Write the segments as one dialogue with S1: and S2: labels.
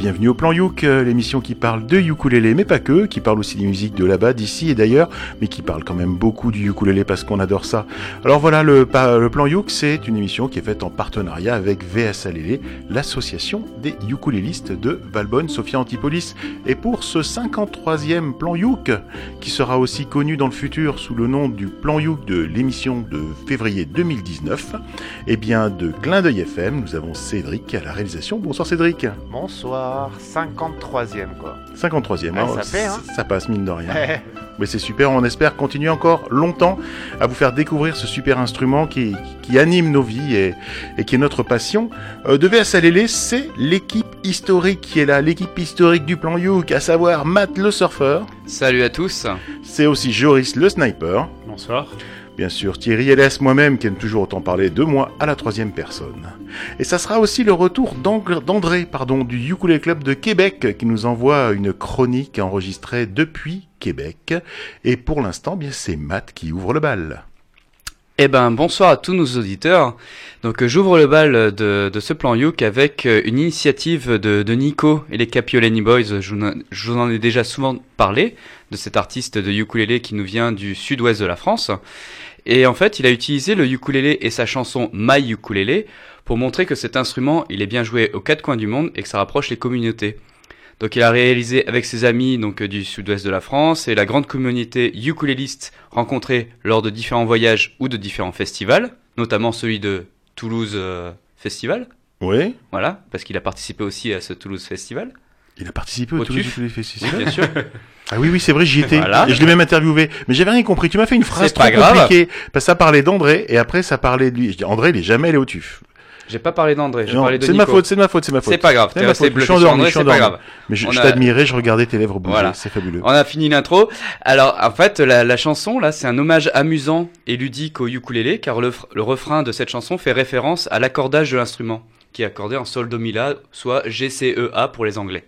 S1: bienvenue au Plan Youk, euh, l'émission qui parle de ukulélé, mais pas que, qui parle aussi des musiques de là-bas, d'ici et d'ailleurs, mais qui parle quand même beaucoup du ukulélé parce qu'on adore ça. Alors voilà, le, Plan Youk, c'est une émission qui est faite en partenariat avec VSLL, l'association des ukulélistes de Valbonne, Sophia Antipolis. Et pour ce 53e Plan Youk, qui sera aussi connu dans le futur sous le nom du Plan Youk de l'émission de février 2019, eh bien de Clin d'œil FM, nous avons Cédric à la réalisation. Bonsoir Cédric.
S2: Bonsoir, 53e quoi.
S1: 53e,
S2: hein, ça, fait, hein
S1: ça passe mine de rien. Mais c'est super, on espère continuer encore longtemps à vous faire découvrir ce super instrument qui, qui anime nos vies et, et, qui est notre passion. Euh, de VSLL, c'est l'équipe historique qui est là, l'équipe historique du plan Youk, à savoir Matt le surfeur.
S3: Salut à tous.
S1: C'est aussi Joris le sniper.
S4: Bonsoir
S1: bien sûr Thierry LS, moi-même, qui aime toujours autant parler de moi à la troisième personne. Et ça sera aussi le retour d'André, pardon, du Ukulele Club de Québec, qui nous envoie une chronique enregistrée depuis Québec. Et pour l'instant, bien, c'est Matt qui ouvre le bal.
S3: Eh ben, bonsoir à tous nos auditeurs. Donc, j'ouvre le bal de, ce plan Youk avec une initiative de, Nico et les Capiolani Boys. Je vous en ai déjà souvent parlé de cet artiste de ukulélé qui nous vient du sud-ouest de la France. Et en fait, il a utilisé le ukulélé et sa chanson My Ukulélé pour montrer que cet instrument, il est bien joué aux quatre coins du monde et que ça rapproche les communautés. Donc il a réalisé avec ses amis donc du sud-ouest de la France et la grande communauté ukuléliste rencontrée lors de différents voyages ou de différents festivals, notamment celui de Toulouse euh, Festival.
S1: Oui.
S3: Voilà, parce qu'il a participé aussi à ce Toulouse Festival.
S1: Il a participé au, Toulouse Festival.
S3: bien sûr.
S1: Ah oui, oui, c'est vrai, j'y étais. Et je l'ai même interviewé. Mais j'avais rien compris. Tu m'as fait une phrase trop
S3: pas
S1: compliquée. Parce que ça parlait d'André, et après, ça parlait de lui. Je dis, André, il est jamais allé au TUF.
S3: J'ai pas parlé d'André, j'ai parlé de
S1: C'est de ma faute, c'est de ma faute, c'est ma faute.
S3: C'est pas grave,
S1: c'est
S3: c'est
S1: Je suis endormi, je suis endormi. Mais je, t'admirais, je regardais tes lèvres bouger, c'est fabuleux.
S3: On a fini l'intro. Alors, en fait, la, la chanson, là, c'est un hommage amusant et ludique au ukulélé, car le, le refrain de cette chanson fait référence à l'accordage de l'instrument, qui est accordé en sol do mi la, soit GCEA pour les anglais.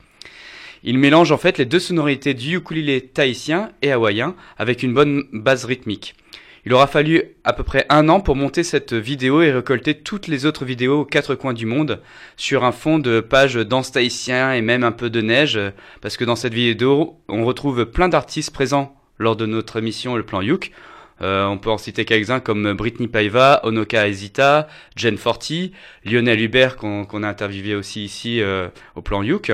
S3: Il mélange en fait les deux sonorités du ukulélé tahitien et hawaïen avec une bonne base rythmique. Il aura fallu à peu près un an pour monter cette vidéo et récolter toutes les autres vidéos aux quatre coins du monde sur un fond de pages danse tahitien et même un peu de neige parce que dans cette vidéo on retrouve plein d'artistes présents lors de notre émission Le Plan Youk. Euh, on peut en citer quelques-uns comme Britney Paiva, Onoka Ezita, Jen Forti, Lionel Hubert qu'on a interviewé aussi ici euh, au Plan Youk.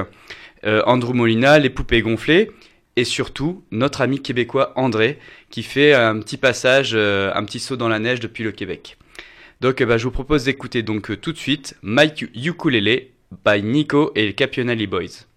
S3: Euh, Andrew Molina, Les Poupées Gonflées, et surtout notre ami québécois André, qui fait un petit passage, euh, un petit saut dans la neige depuis le Québec. Donc bah, je vous propose d'écouter donc euh, tout de suite Mike Ukulele by Nico et les Boys.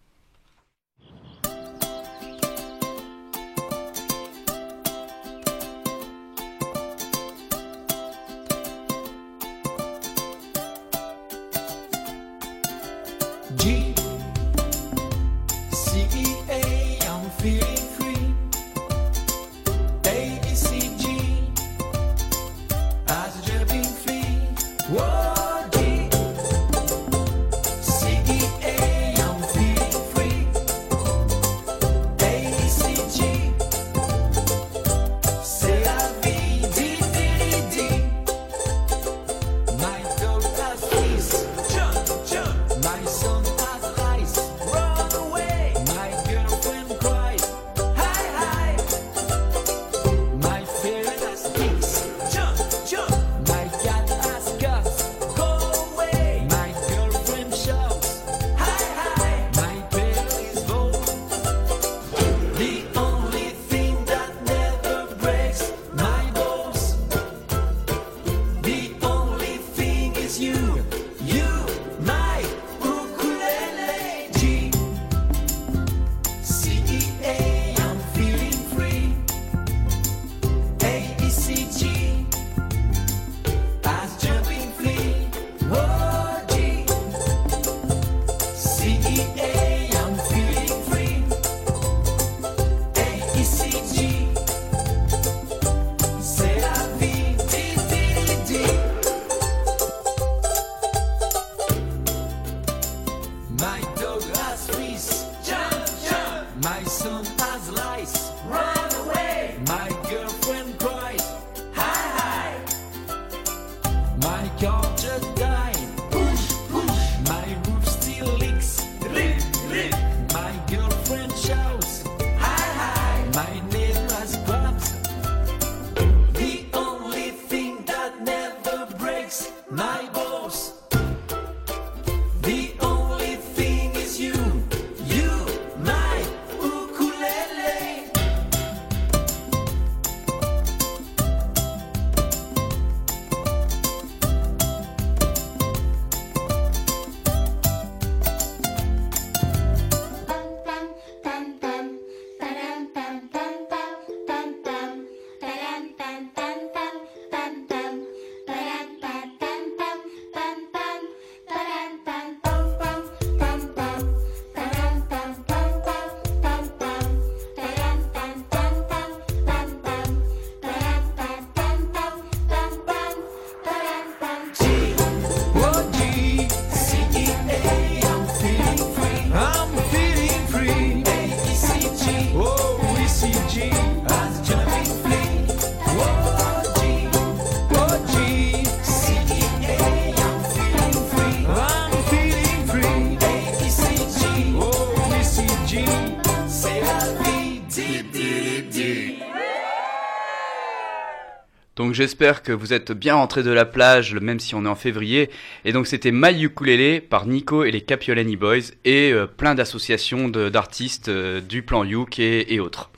S3: Donc j'espère que vous êtes bien rentrés de la plage, même si on est en février. Et donc c'était My Ukulele par Nico et les Capiolani Boys et euh, plein d'associations d'artistes euh, du plan Yuk et, autres.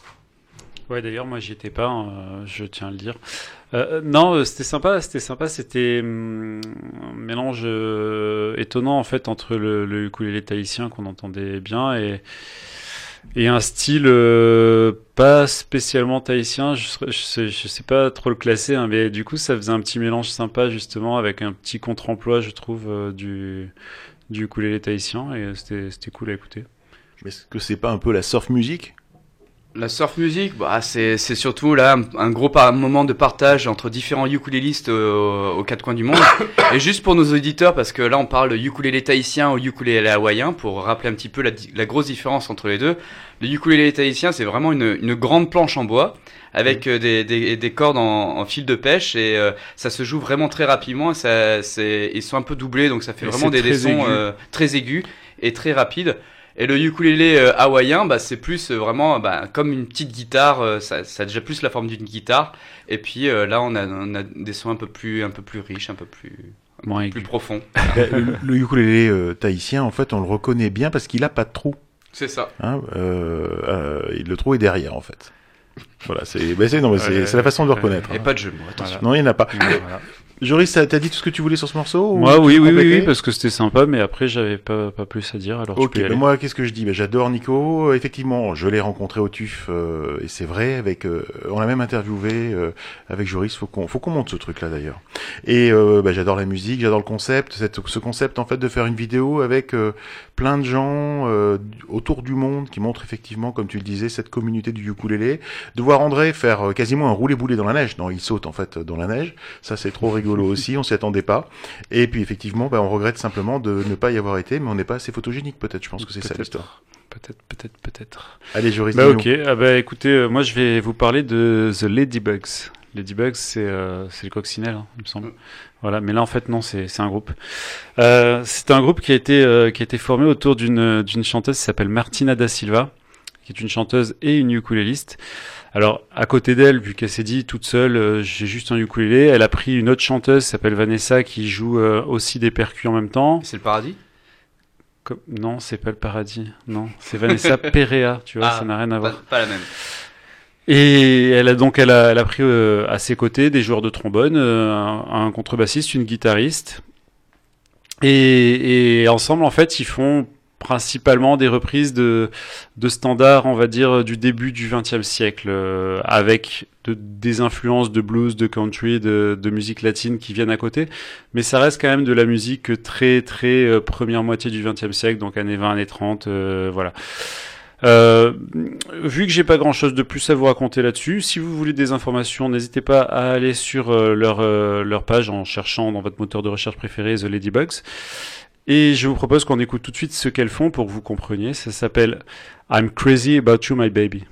S5: Ouais, d'ailleurs, moi, j'y étais pas, hein, je tiens à le dire. Euh, non, c'était sympa, c'était sympa, c'était hum, un mélange étonnant en fait entre le, le ukulélé tahitien qu'on entendait bien et et un style euh, pas spécialement tahitien, je, je, sais, pas trop le classer, hein, mais du coup ça faisait un petit mélange sympa justement avec un petit contre-emploi je trouve euh, du du ukulélé tahitien et c'était cool à écouter.
S1: Mais est-ce que c'est pas un peu la surf music
S3: la surf music, bah, c'est, surtout là un, gros moment de partage entre différents ukulélistes euh, aux quatre coins du monde. Et juste pour nos auditeurs, parce que là on parle ukulélé tahitien ou ukulélé hawaïen, pour rappeler un petit peu la, grosse différence entre les deux. Le ukulélé tahitien, c'est vraiment une, grande planche en bois avec euh, des, cordes en, fil de pêche et euh, ça se joue vraiment très rapidement. Ça, c'est, ils sont un peu doublés, donc ça fait vraiment des, sons très aigus et très rapides. Et le ukulélé euh, hawaïen, bah, c'est plus euh, vraiment bah, comme une petite guitare, euh, ça, ça, a déjà plus la forme d'une guitare. Et puis là, on a, on a, des sons un peu plus, un peu plus riches, un peu plus, plus profonds.
S1: Bah, le, ukulélé tahitien, en fait, on le reconnaît bien parce qu'il a pas de trou.
S3: C'est ça.
S1: Hein, le trou est derrière, en fait. Voilà, c'est bah, non, c'est la façon de le reconnaître.
S3: Et hein. pas de jeu mots, attention.
S1: Non, il n'y en a pas. Joris, t'as dit tout ce que tu voulais sur ce morceau
S5: Moi, oui, oui, oui, parce que c'était sympa, mais après, j'avais pas, pas plus à dire. Alors,
S1: ok, mais moi, qu'est-ce que je dis? Ben, J'adore Nico. Effectivement, je l'ai rencontré au TUF, euh, et c'est vrai, avec, euh, on l'a même interviewé euh, avec Joris. Faut qu'on, faut qu'on monte ce truc-là d'ailleurs. Et ben, j'adore la musique, j'adore le concept, cette, ce concept en fait de faire une vidéo avec plein de gens autour du monde qui montrent effectivement, comme tu le disais, cette communauté du ukulélé. De voir André faire quasiment un roulé-boulé dans la neige. Non, il saute en fait dans la neige. Ça, c'est trop rigolo aussi, on s'y attendait pas. Et puis effectivement, bah, on regrette simplement de ne pas y avoir été, mais on n'est pas assez photogénique peut-être. Je pense que c'est ça l'histoire.
S5: Peut-être, peut-être, peut-être.
S1: Allez, Joris.
S5: Bah ok. Ah bah écoutez, euh, moi je vais vous parler de The Ladybugs. Ladybugs, c'est euh, le coccinelle, hein, il me semble. Voilà, mais là en fait non, c'est un groupe. Euh, c'est un groupe qui a été euh, qui a été formé autour d'une d'une chanteuse qui s'appelle Martina da Silva, qui est une chanteuse et une ukuléliste. Alors, à côté d'elle, vu qu'elle s'est dit toute seule, euh, j'ai juste un ukulélé, elle a pris une autre chanteuse, s'appelle Vanessa, qui joue euh, aussi des percus en même temps.
S3: C'est le paradis?
S5: Non, c'est pas le paradis. Non, c'est Vanessa Perea, tu vois, ah, ça n'a rien à voir.
S3: Pas la même.
S5: Et elle a donc elle a, elle a pris euh, à ses côtés des joueurs de trombone, un, un, contrebassiste, une guitariste. Et, et ensemble, en fait, ils font principalement des reprises de, de standards, on va dire, du début du XXe siècle, euh, avec de, des influences de blues, de country, de, musique latine qui viennent à côté. Mais ça reste quand même de la musique très, très euh, première moitié du XXe siècle, donc années 20, années 30, euh, voilà. vu que j'ai pas grand chose de plus à vous raconter là-dessus, si vous voulez des informations, n'hésitez pas à aller sur leur page en cherchant dans votre moteur de recherche préféré The Ladybugs. Et je vous propose qu'on écoute tout de suite ce qu'elles font pour que vous compreniez. Ça s'appelle I'm Crazy About You, My Baby.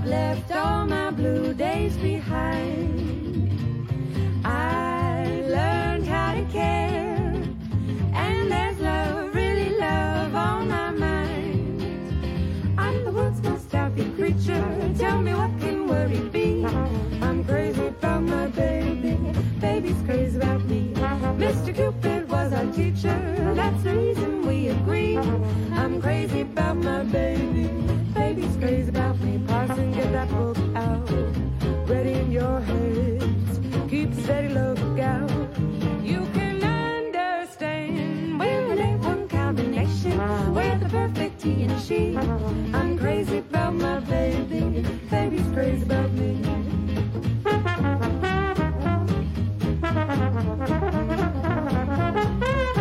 S5: I've left all my blue days behind. I learned how to care, and there's love, really love on my mind. I'm the world's most happy creature. Tell me what can worry be? I'm crazy about my baby, baby's crazy about me. Mr. Cupid was our teacher, that's the reason we agree. I'm crazy about my baby, baby's crazy about me. Parson, get that book out ready in your hands. Keep steady lookout. You can understand we're an one combination. We're the perfect he and she. I'm crazy about my baby. Baby's crazy about me.
S4: Thank you.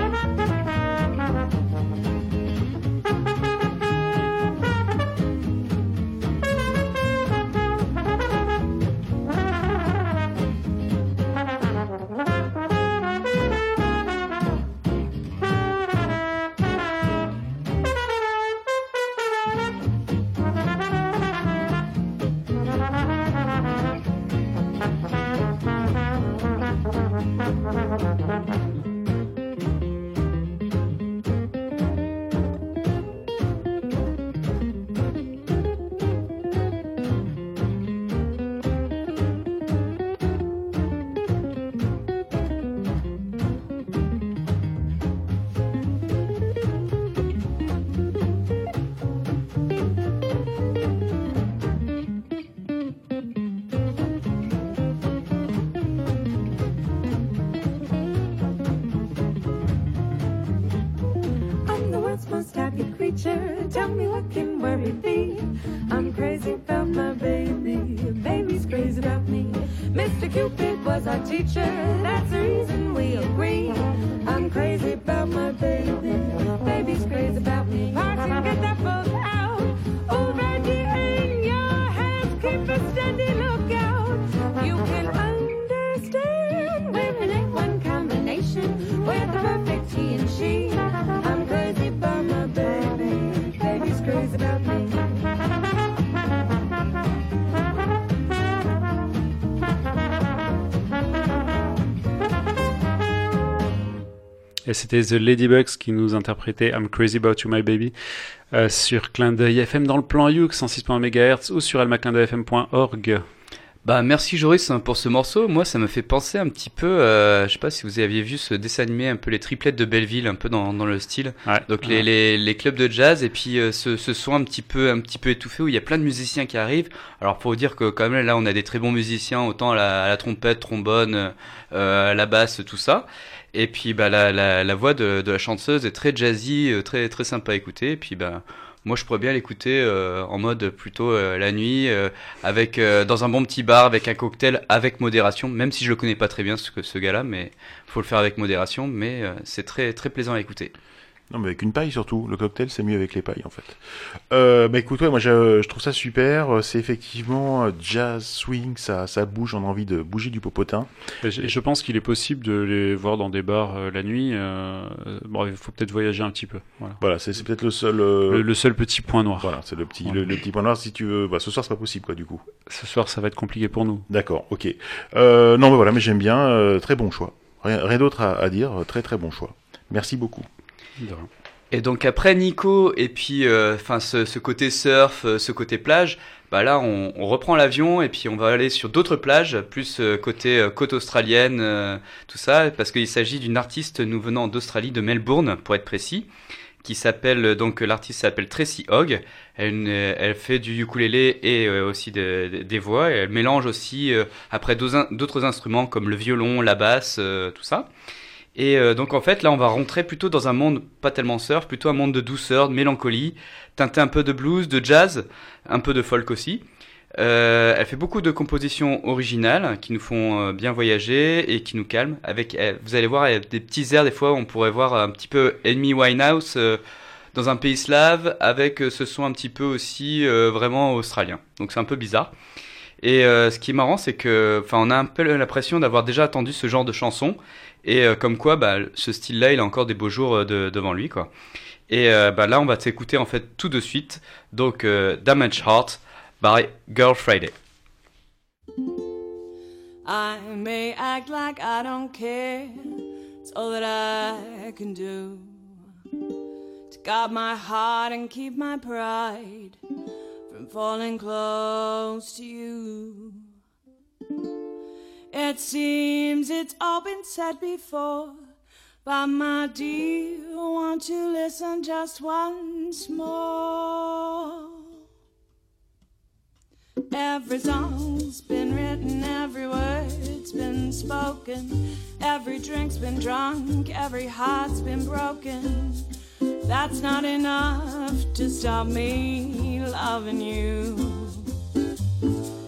S5: Et c'était The Ladybugs qui nous interprétait I'm Crazy About You My Baby euh, sur Clin d'œil FM dans le plan Youk 106.1 MHz ou sur almaclindeuilfm.org.
S3: Bah merci Joris hein, pour ce morceau. Moi ça me fait penser un petit peu, euh, je sais pas si vous aviez vu ce dessin animé un peu les triplettes de Belleville, un peu dans, dans le style.
S5: Ouais.
S3: Donc les, les, les clubs de jazz et puis euh, ce, ce son un petit peu un petit peu étouffé où il y a plein de musiciens qui arrivent. Alors pour vous dire que quand même là on a des très bons musiciens autant à la, à la trompette, trombone, euh, à la basse, tout ça. Et puis bah la, la, la voix de, de la chanteuse est très jazzy, euh, très très sympa à écouter. Et puis bah moi je pourrais bien l'écouter euh, en mode plutôt euh, la nuit euh, avec euh, dans un bon petit bar avec un cocktail avec modération même si je le connais pas très bien ce ce gars-là mais faut le faire avec modération mais euh, c'est très très plaisant à écouter.
S1: Non, mais avec une paille surtout. Le cocktail, c'est mieux avec les pailles, en fait. Euh, bah écoute, ouais, moi, je, je trouve ça super. Euh, C'est effectivement euh, jazz, swing, ça, ça bouge. On a envie de bouger du popotin.
S5: Et je, pense qu'il est possible de les voir dans des bars euh, la nuit. euh, bon, il faut peut-être voyager un petit peu. Voilà.
S1: Voilà, c'est peut-être le seul.
S5: Le, le seul petit point noir.
S1: Voilà, c'est le petit, le, le petit point noir. Si tu veux, bah, ce soir, c'est pas possible, quoi, du coup.
S5: Ce soir, ça va être compliqué pour nous.
S1: D'accord, ok. Non, mais voilà, mais j'aime bien. très bon choix. Rien, rien d'autre à, à dire. Très, très bon choix. Merci beaucoup.
S3: Et donc après Nico et puis euh, enfin ce, ce côté surf, euh, ce côté plage, bah là on, on reprend l'avion et puis on va aller sur d'autres plages, plus euh, côté côte australienne, tout ça, parce qu'il s'agit d'une artiste nous venant d'Australie, de Melbourne pour être précis, qui s'appelle donc l'artiste s'appelle Tracy Hogg. Elle, elle fait du ukulélé et aussi de- de- des voix. Et elle mélange aussi après d'autres instruments comme le violon, la basse, tout ça. Et euh, donc en fait là on va rentrer plutôt dans un monde pas tellement surf, plutôt un monde de douceur, de mélancolie, teinté un peu de blues, de jazz, un peu de folk aussi. Euh, elle fait beaucoup de compositions originales qui nous font euh, bien voyager et qui nous calment. Avec, euh, vous allez voir, des petits airs des fois, on pourrait voir un petit peu Amy Winehouse euh, dans un pays slave avec euh, ce son un petit peu aussi vraiment australien. Donc c'est un peu bizarre. Et euh, ce qui est marrant, c'est que, enfin, on a un peu l'impression d'avoir déjà attendu ce genre de chanson, et euh, comme quoi, bah, ce style-là, il a encore des beaux jours euh, de- devant lui, quoi. Et bah, là, on va s'écouter en fait tout de suite, donc Damage Heart by Girl Friday.
S6: I may act like I don't care. It's all that I can do to guard my heart and keep my pride falling close to you. It seems it's all been said before, but my dear, won't you listen just once more? Every song's been written, every word's been spoken, every drink's been drunk, every heart's been broken. That's not enough to stop me loving you.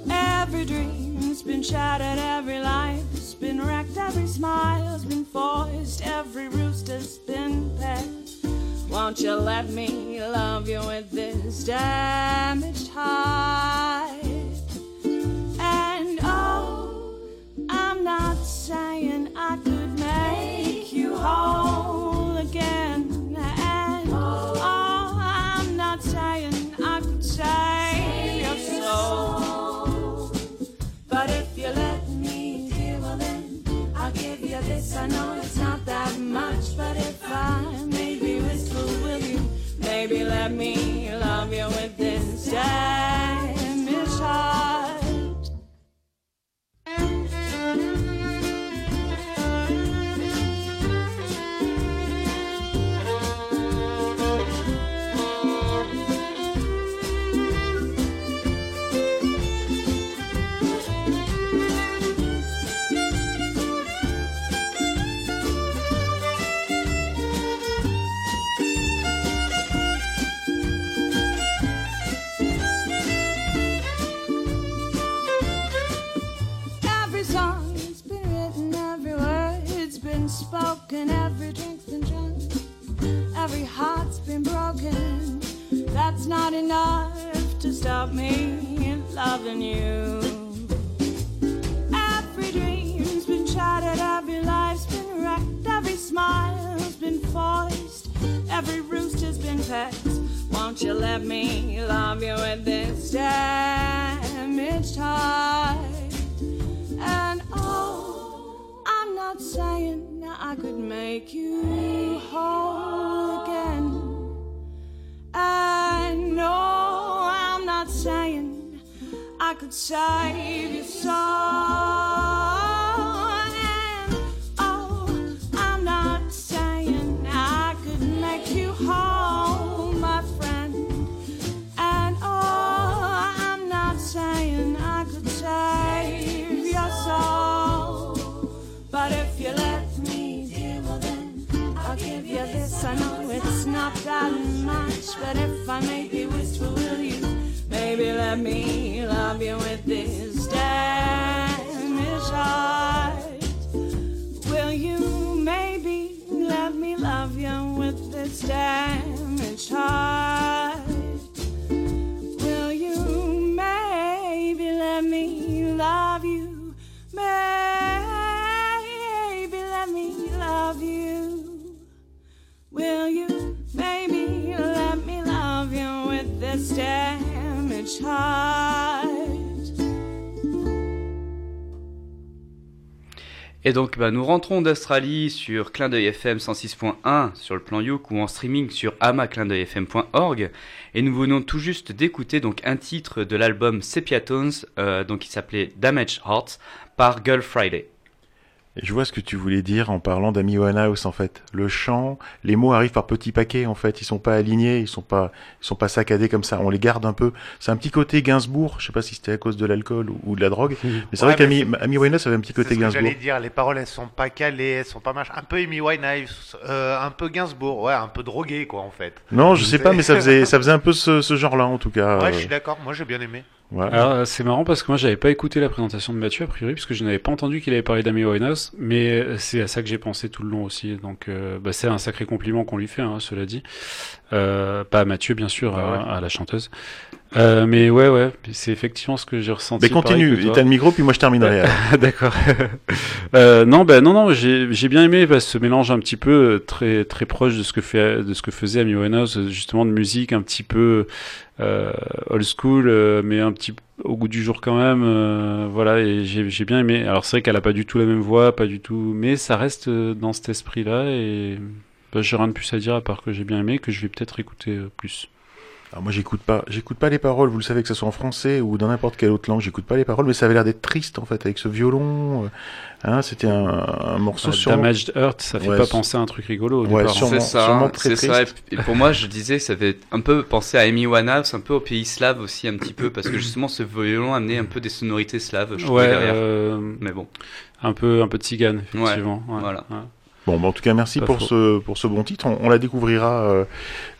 S6: Every dream's been shattered, every life's been wrecked, every smile's been forced, every rooster's been pecked. Won't you let me love you with this damaged heart? And oh, I'm not saying I could make you whole me love you with this damaged not enough to stop me loving you. Every dream's been shattered, every life's been wrecked, every smile's been forced, every rooster's been pecked. Won't you let me love you with this damaged heart? And oh, I'm not saying I could make you whole again. I know I'm not saying I could save your soul. Let me love you with this damaged heart? Will you maybe let me love you with this damaged heart?
S3: Et donc, bah, nous rentrons d'Australie sur Clin d'œil FM 106.1 sur le plan Youk ou en streaming sur amaclindeuilfm.org. Et nous venons tout juste d'écouter donc un titre de l'album Sepia Tones, euh, donc qui s'appelait Damage Hearts par Girl Friday.
S1: Et je vois ce que tu voulais dire en parlant d'Amy Winehouse en fait. Le chant, les mots arrivent par petits paquets en fait. Ils sont pas alignés, ils sont pas, ils sont pas saccadés comme ça. On les garde un peu. C'est un petit côté Gainsbourg. Je sais pas si c'était à cause de l'alcool ou, ou de la drogue, mais c'est
S2: Ouais,
S1: vrai qu'Amy Amy Winehouse avait un petit
S2: C'est
S1: côté
S2: ce que
S1: Gainsbourg.
S2: j'allais dire, les paroles elles sont pas calées, elles sont pas machin. Un peu Amy Winehouse, euh, un peu Gainsbourg, ouais, un peu drogué quoi en fait.
S1: Non, je sais pas, mais ça faisait, ça faisait un peu ce, ce genre-là en tout cas.
S2: Ouais,
S1: Euh,
S2: je suis d'accord, moi j'ai bien aimé.
S5: Alors euh, c'est marrant parce que moi j'avais pas écouté la présentation de Mathieu a priori puisque je n'avais pas entendu qu'il avait parlé d'Amy Winehouse mais euh, c'est à ça que j'ai pensé tout le long aussi. Donc euh, bah, c'est un sacré compliment qu'on lui fait hein, cela dit. Euh, pas à Mathieu bien sûr
S1: Ah
S5: à, à la chanteuse. Euh, mais ouais ouais c'est effectivement ce que j'ai ressenti
S1: mais continue, t'as le micro, puis moi je terminerai.
S5: D'accord. euh, non, ben non, non, j'ai j'ai bien aimé bah, ce mélange un petit peu très très proche de ce que fait de ce que faisait Amy Winehouse, justement de musique un petit peu old school, euh, mais un petit au goût du jour quand même. euh, voilà, et j'ai bien aimé. Alors c'est vrai qu'elle a pas du tout la même voix, pas du tout, mais ça reste euh, dans cet esprit-là et bah, j'ai rien de plus à dire à part que j'ai bien aimé, que je vais peut-être écouter euh, plus.
S1: Alors moi j'écoute pas, j'écoute pas les paroles. Vous le savez que ce soit en français ou dans n'importe quelle autre langue, j'écoute pas les paroles, mais ça avait l'air d'être triste en fait avec ce violon. euh, Hein, c'était un, un morceau
S5: Euh,
S1: sur.
S5: Damaged Earth, ça fait
S1: Ouais,
S5: pas penser à un truc rigolo
S1: Ouais, sûrement.
S3: C'est ça,
S1: sûrement très
S3: c'est ça. Et pour moi, je disais, ça fait un peu penser à Amy Winehouse, un peu au pays slave aussi, un petit peu, parce que justement, ce violon amenait un peu des sonorités slaves, je
S5: Ouais,
S3: derrière.
S5: euh,
S3: Mais bon,
S5: un peu un peu de cigane effectivement. ouais,
S3: voilà.
S1: Bon, bah, en tout cas, merci
S5: Pas
S1: pour
S5: faux.
S1: ce pour ce bon titre. On, on la découvrira, euh,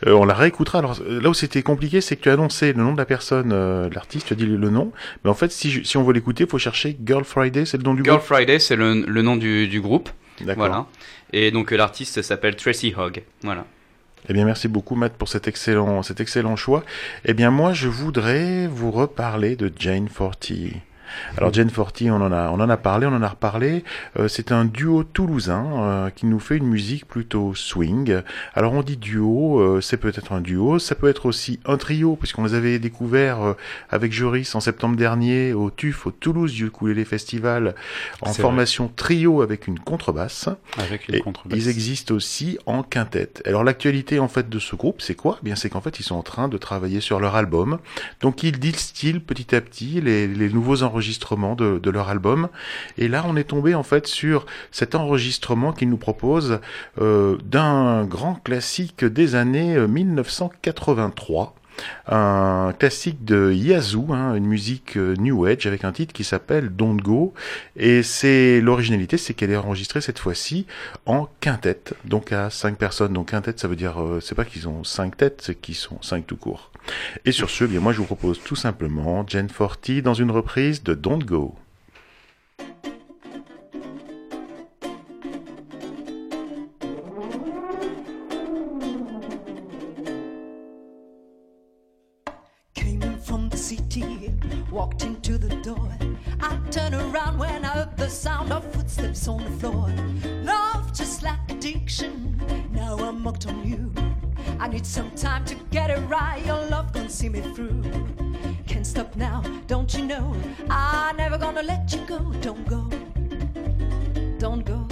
S1: euh, on la réécoutera. Alors là où c'était compliqué, c'est que tu as annoncé le nom de la personne, euh, de l'artiste, tu as dit le, nom, mais en fait, si je- si on veut l'écouter, il faut chercher Girl Friday, c'est le nom du
S3: Girl
S1: groupe.
S3: Friday, c'est le, le nom du, du groupe.
S1: D'accord.
S3: Voilà. Et donc, l'artiste s'appelle Tracy Hogg. Voilà.
S1: Eh bien, merci beaucoup, Matt, pour cet excellent, cet excellent choix. Eh bien, moi, je voudrais vous reparler de Jane Forty. Alors Jane Forty, on en a, on en a parlé, on en a reparlé. Euh, c'est un duo toulousain euh, qui nous fait une musique plutôt swing. Alors on dit duo, euh, c'est peut-être un duo, ça peut être aussi un trio, puisqu'on les avait découverts euh, avec Joris en septembre dernier au TUF, au Toulouse Ukulele Festival, en formation trio avec une contrebasse.
S5: Avec une
S1: Et
S5: contrebasse.
S1: ils existent aussi en quintette. Alors l'actualité en fait de ce groupe, c'est quoi? Eh Bien, c'est qu'en fait ils sont en train de travailler sur leur album. Donc ils distillent petit à petit les, les nouveaux enregistrements de, de leur album. Et là, on est tombé en fait sur cet enregistrement qu'ils nous proposent euh, d'un grand classique des années euh, 1983 un classique de Yazoo, hein, une musique euh, New Age avec un titre qui s'appelle Don't Go. Et c'est l'originalité, c'est qu'elle est enregistrée cette fois-ci en quintette, donc à cinq personnes. Donc quintette, ça veut dire, euh, c'est pas qu'ils ont cinq têtes, c'est qu'ils sont cinq tout court. Et sur ce, eh moi je vous propose tout simplement Jen Forty dans une reprise de Don't Go.
S7: Walked into the door. I turned around when I heard the sound of footsteps on the floor. Love just like addiction, now I'm hooked on you. I need some time to get it right, your love gon' see me through. Can't stop now, don't you know? I'm never gonna let you go, don't go. Don't go.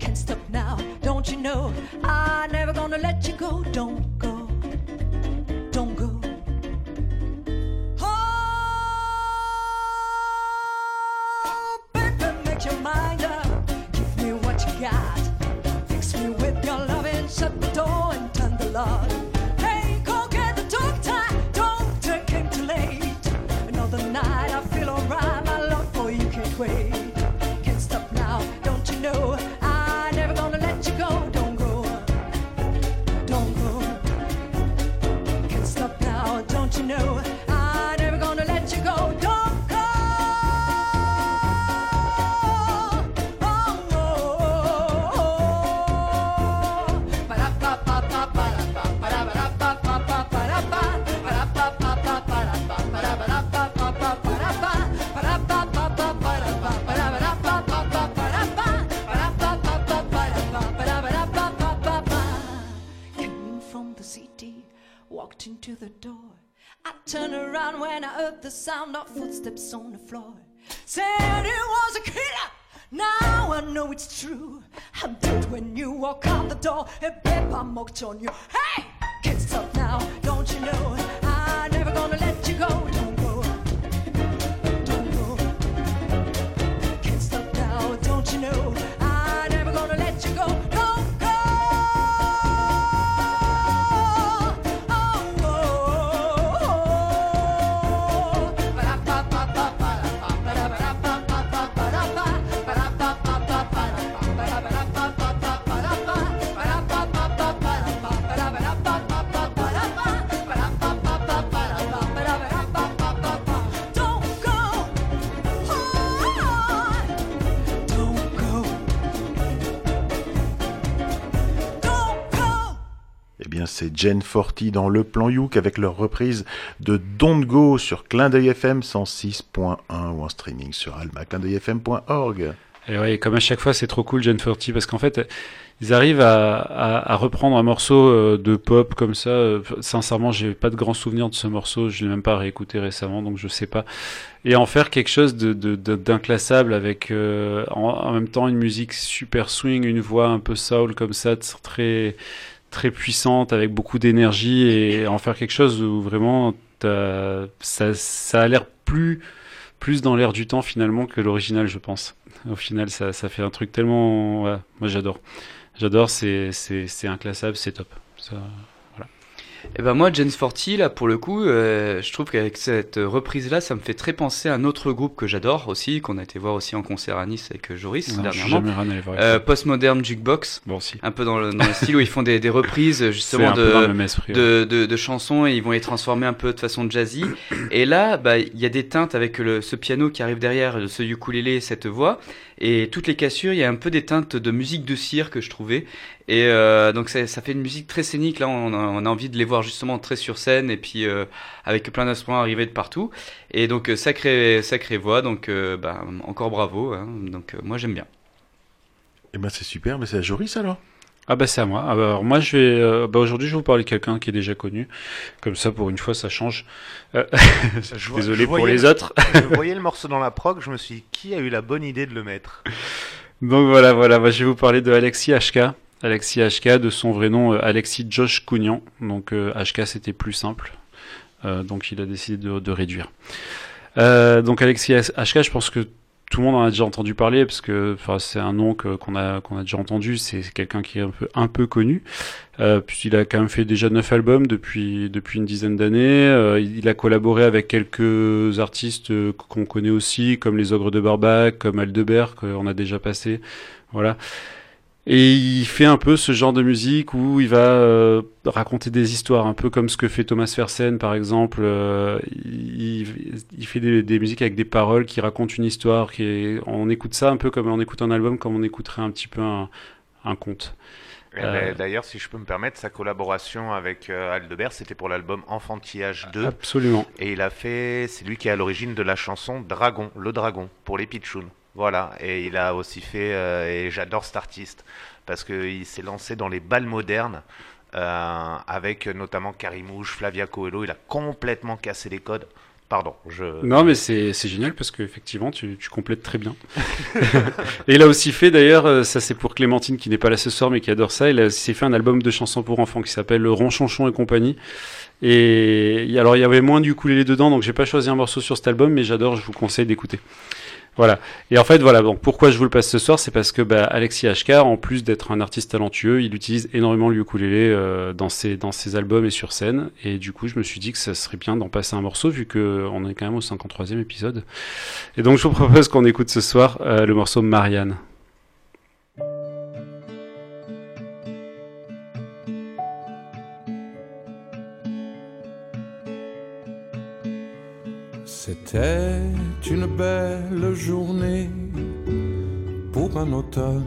S7: Can't stop now, don't you know? I'm never gonna let you go, don't go. Said it was a killer. Now I know it's true. I'm dead when you walk out the door. Babe, I'm hooked on you. Hey,
S1: Jen Forty dans Le Plan Youk avec leur reprise de Don't Go sur Clin d'œil FM 106.1 ou en streaming sur almaclindeuilfm.org.
S5: Et ouais, comme à chaque fois, c'est trop cool, Gen 40, parce qu'en fait, ils arrivent à, reprendre un morceau euh, de pop comme ça. Euh, Sincèrement, j'ai pas de grands souvenirs de ce morceau, je l'ai même pas réécouté récemment, donc je sais pas. Et en faire quelque chose d'inclassable avec euh, en, même temps une musique super swing, une voix un peu soul comme ça, très très puissante, avec beaucoup d'énergie, et en faire quelque chose où vraiment ça, ça a l'air plus plus dans l'air du temps finalement que l'original, je pense. Au final, ça, ça fait un truc tellement. moi, j'adore. J'adore, c'est inclassable, c'est top. Ça...
S3: Et ben moi, James Forty, là, pour le coup, euh, je trouve qu'avec cette reprise-là, ça me fait très penser à un autre groupe que j'adore aussi, qu'on a été voir aussi en concert à Nice avec Joris
S5: Non,
S3: dernièrement. Euh, Postmodern Jukebox,
S5: bon, si.
S3: un peu dans le, dans le style où ils font des, des reprises justement de,
S5: même esprit. ouais.
S3: de, de, de chansons et ils vont les transformer un peu de façon jazzy. Et là, bah, il y a des teintes avec le, ce piano qui arrive derrière, ce ukulélé, cette voix. Et toutes les cassures, il y a un peu des teintes de musique de cire que je trouvais. Et euh, donc ça, ça fait une musique très scénique. Là, on a, on a envie de les voir justement très sur scène et puis euh, avec plein d'instruments arrivés de partout. Et donc euh, sacrée sacrée voix. Donc euh, bah, encore bravo. hein. Donc euh, moi j'aime bien.
S1: Eh ben, c'est super, mais c'est à Joris alors?
S5: Ah bah c'est à moi. Alors moi je vais. euh, bah aujourd'hui je vais vous parler de quelqu'un qui est déjà connu. Comme ça pour une fois ça change. Euh,
S2: Je
S5: Désolé
S2: je
S5: pour les
S2: le-
S5: autres.
S2: je voyais le morceau dans la prog, je me suis dit, qui a eu la bonne idée de le mettre?
S5: Donc voilà, voilà, moi, je vais vous parler de Alexis HK. Alexis HK, de son vrai nom, euh, Alexis Josh Cougnan. Donc euh, HK, c'était plus simple. Euh, donc il a décidé de, de réduire. Euh, donc Alexis HK, je pense que tout le monde en a déjà entendu parler parce que c'est un nom qu'on a qu'on a déjà entendu. C'est quelqu'un qui est un peu un peu connu. Euh, puisqu'il a quand même fait déjà neuf albums depuis depuis une dizaine d'années. Euh, il a collaboré avec quelques artistes euh, qu'on connaît aussi, comme les Ogres de Barbac, comme Aldebert qu'on a déjà passé. Voilà. Et il fait un peu ce genre de musique où il va euh, raconter des histoires, un peu comme ce que fait Thomas Fersen par exemple. Euh, il, il fait des, des musiques avec des paroles qui racontent une histoire. Qui est, on écoute ça un peu comme on écoute un album, comme on écouterait un petit peu un, un conte.
S2: Eh
S5: Euh,
S2: ben, D'ailleurs, si je peux me permettre, sa collaboration avec euh, Aldebert, c'était pour l'album Enfantillage 2.
S5: Absolument.
S2: Et il a fait, c'est lui qui est à l'origine de la chanson Dragon, le dragon, pour les Pitchouns. Voilà, et il a aussi fait, euh, et j'adore cet artiste, parce qu'il s'est lancé dans les balles modernes, euh, avec notamment Carimouche, Flavia Coelho, il a complètement cassé les codes. Pardon, je...
S5: Non, mais c'est génial parce qu'effectivement, tu, tu complètes très bien. et il a aussi fait, d'ailleurs, euh, ça c'est pour Clémentine qui n'est pas là ce soir mais qui adore ça, il a fait un album de chansons pour enfants qui s'appelle Ronchonchon et compagnie. Et alors, il y avait moins du ukulélé dedans, donc j'ai pas choisi un morceau sur cet album, mais j'adore, je vous conseille d'écouter. Voilà. Et en fait, voilà. Donc, pourquoi je vous le passe ce soir, c'est parce que bah, Alexis Ashkar, en plus d'être un artiste talentueux, il utilise énormément le ukulélé euh, dans ses albums et sur scène. Et du coup, je me suis dit que ça serait bien d'en passer un morceau vu que on est quand même au 53e épisode. Et donc, je vous propose qu'on écoute ce soir euh, le morceau Marianne.
S8: C'était une belle journée pour un automne.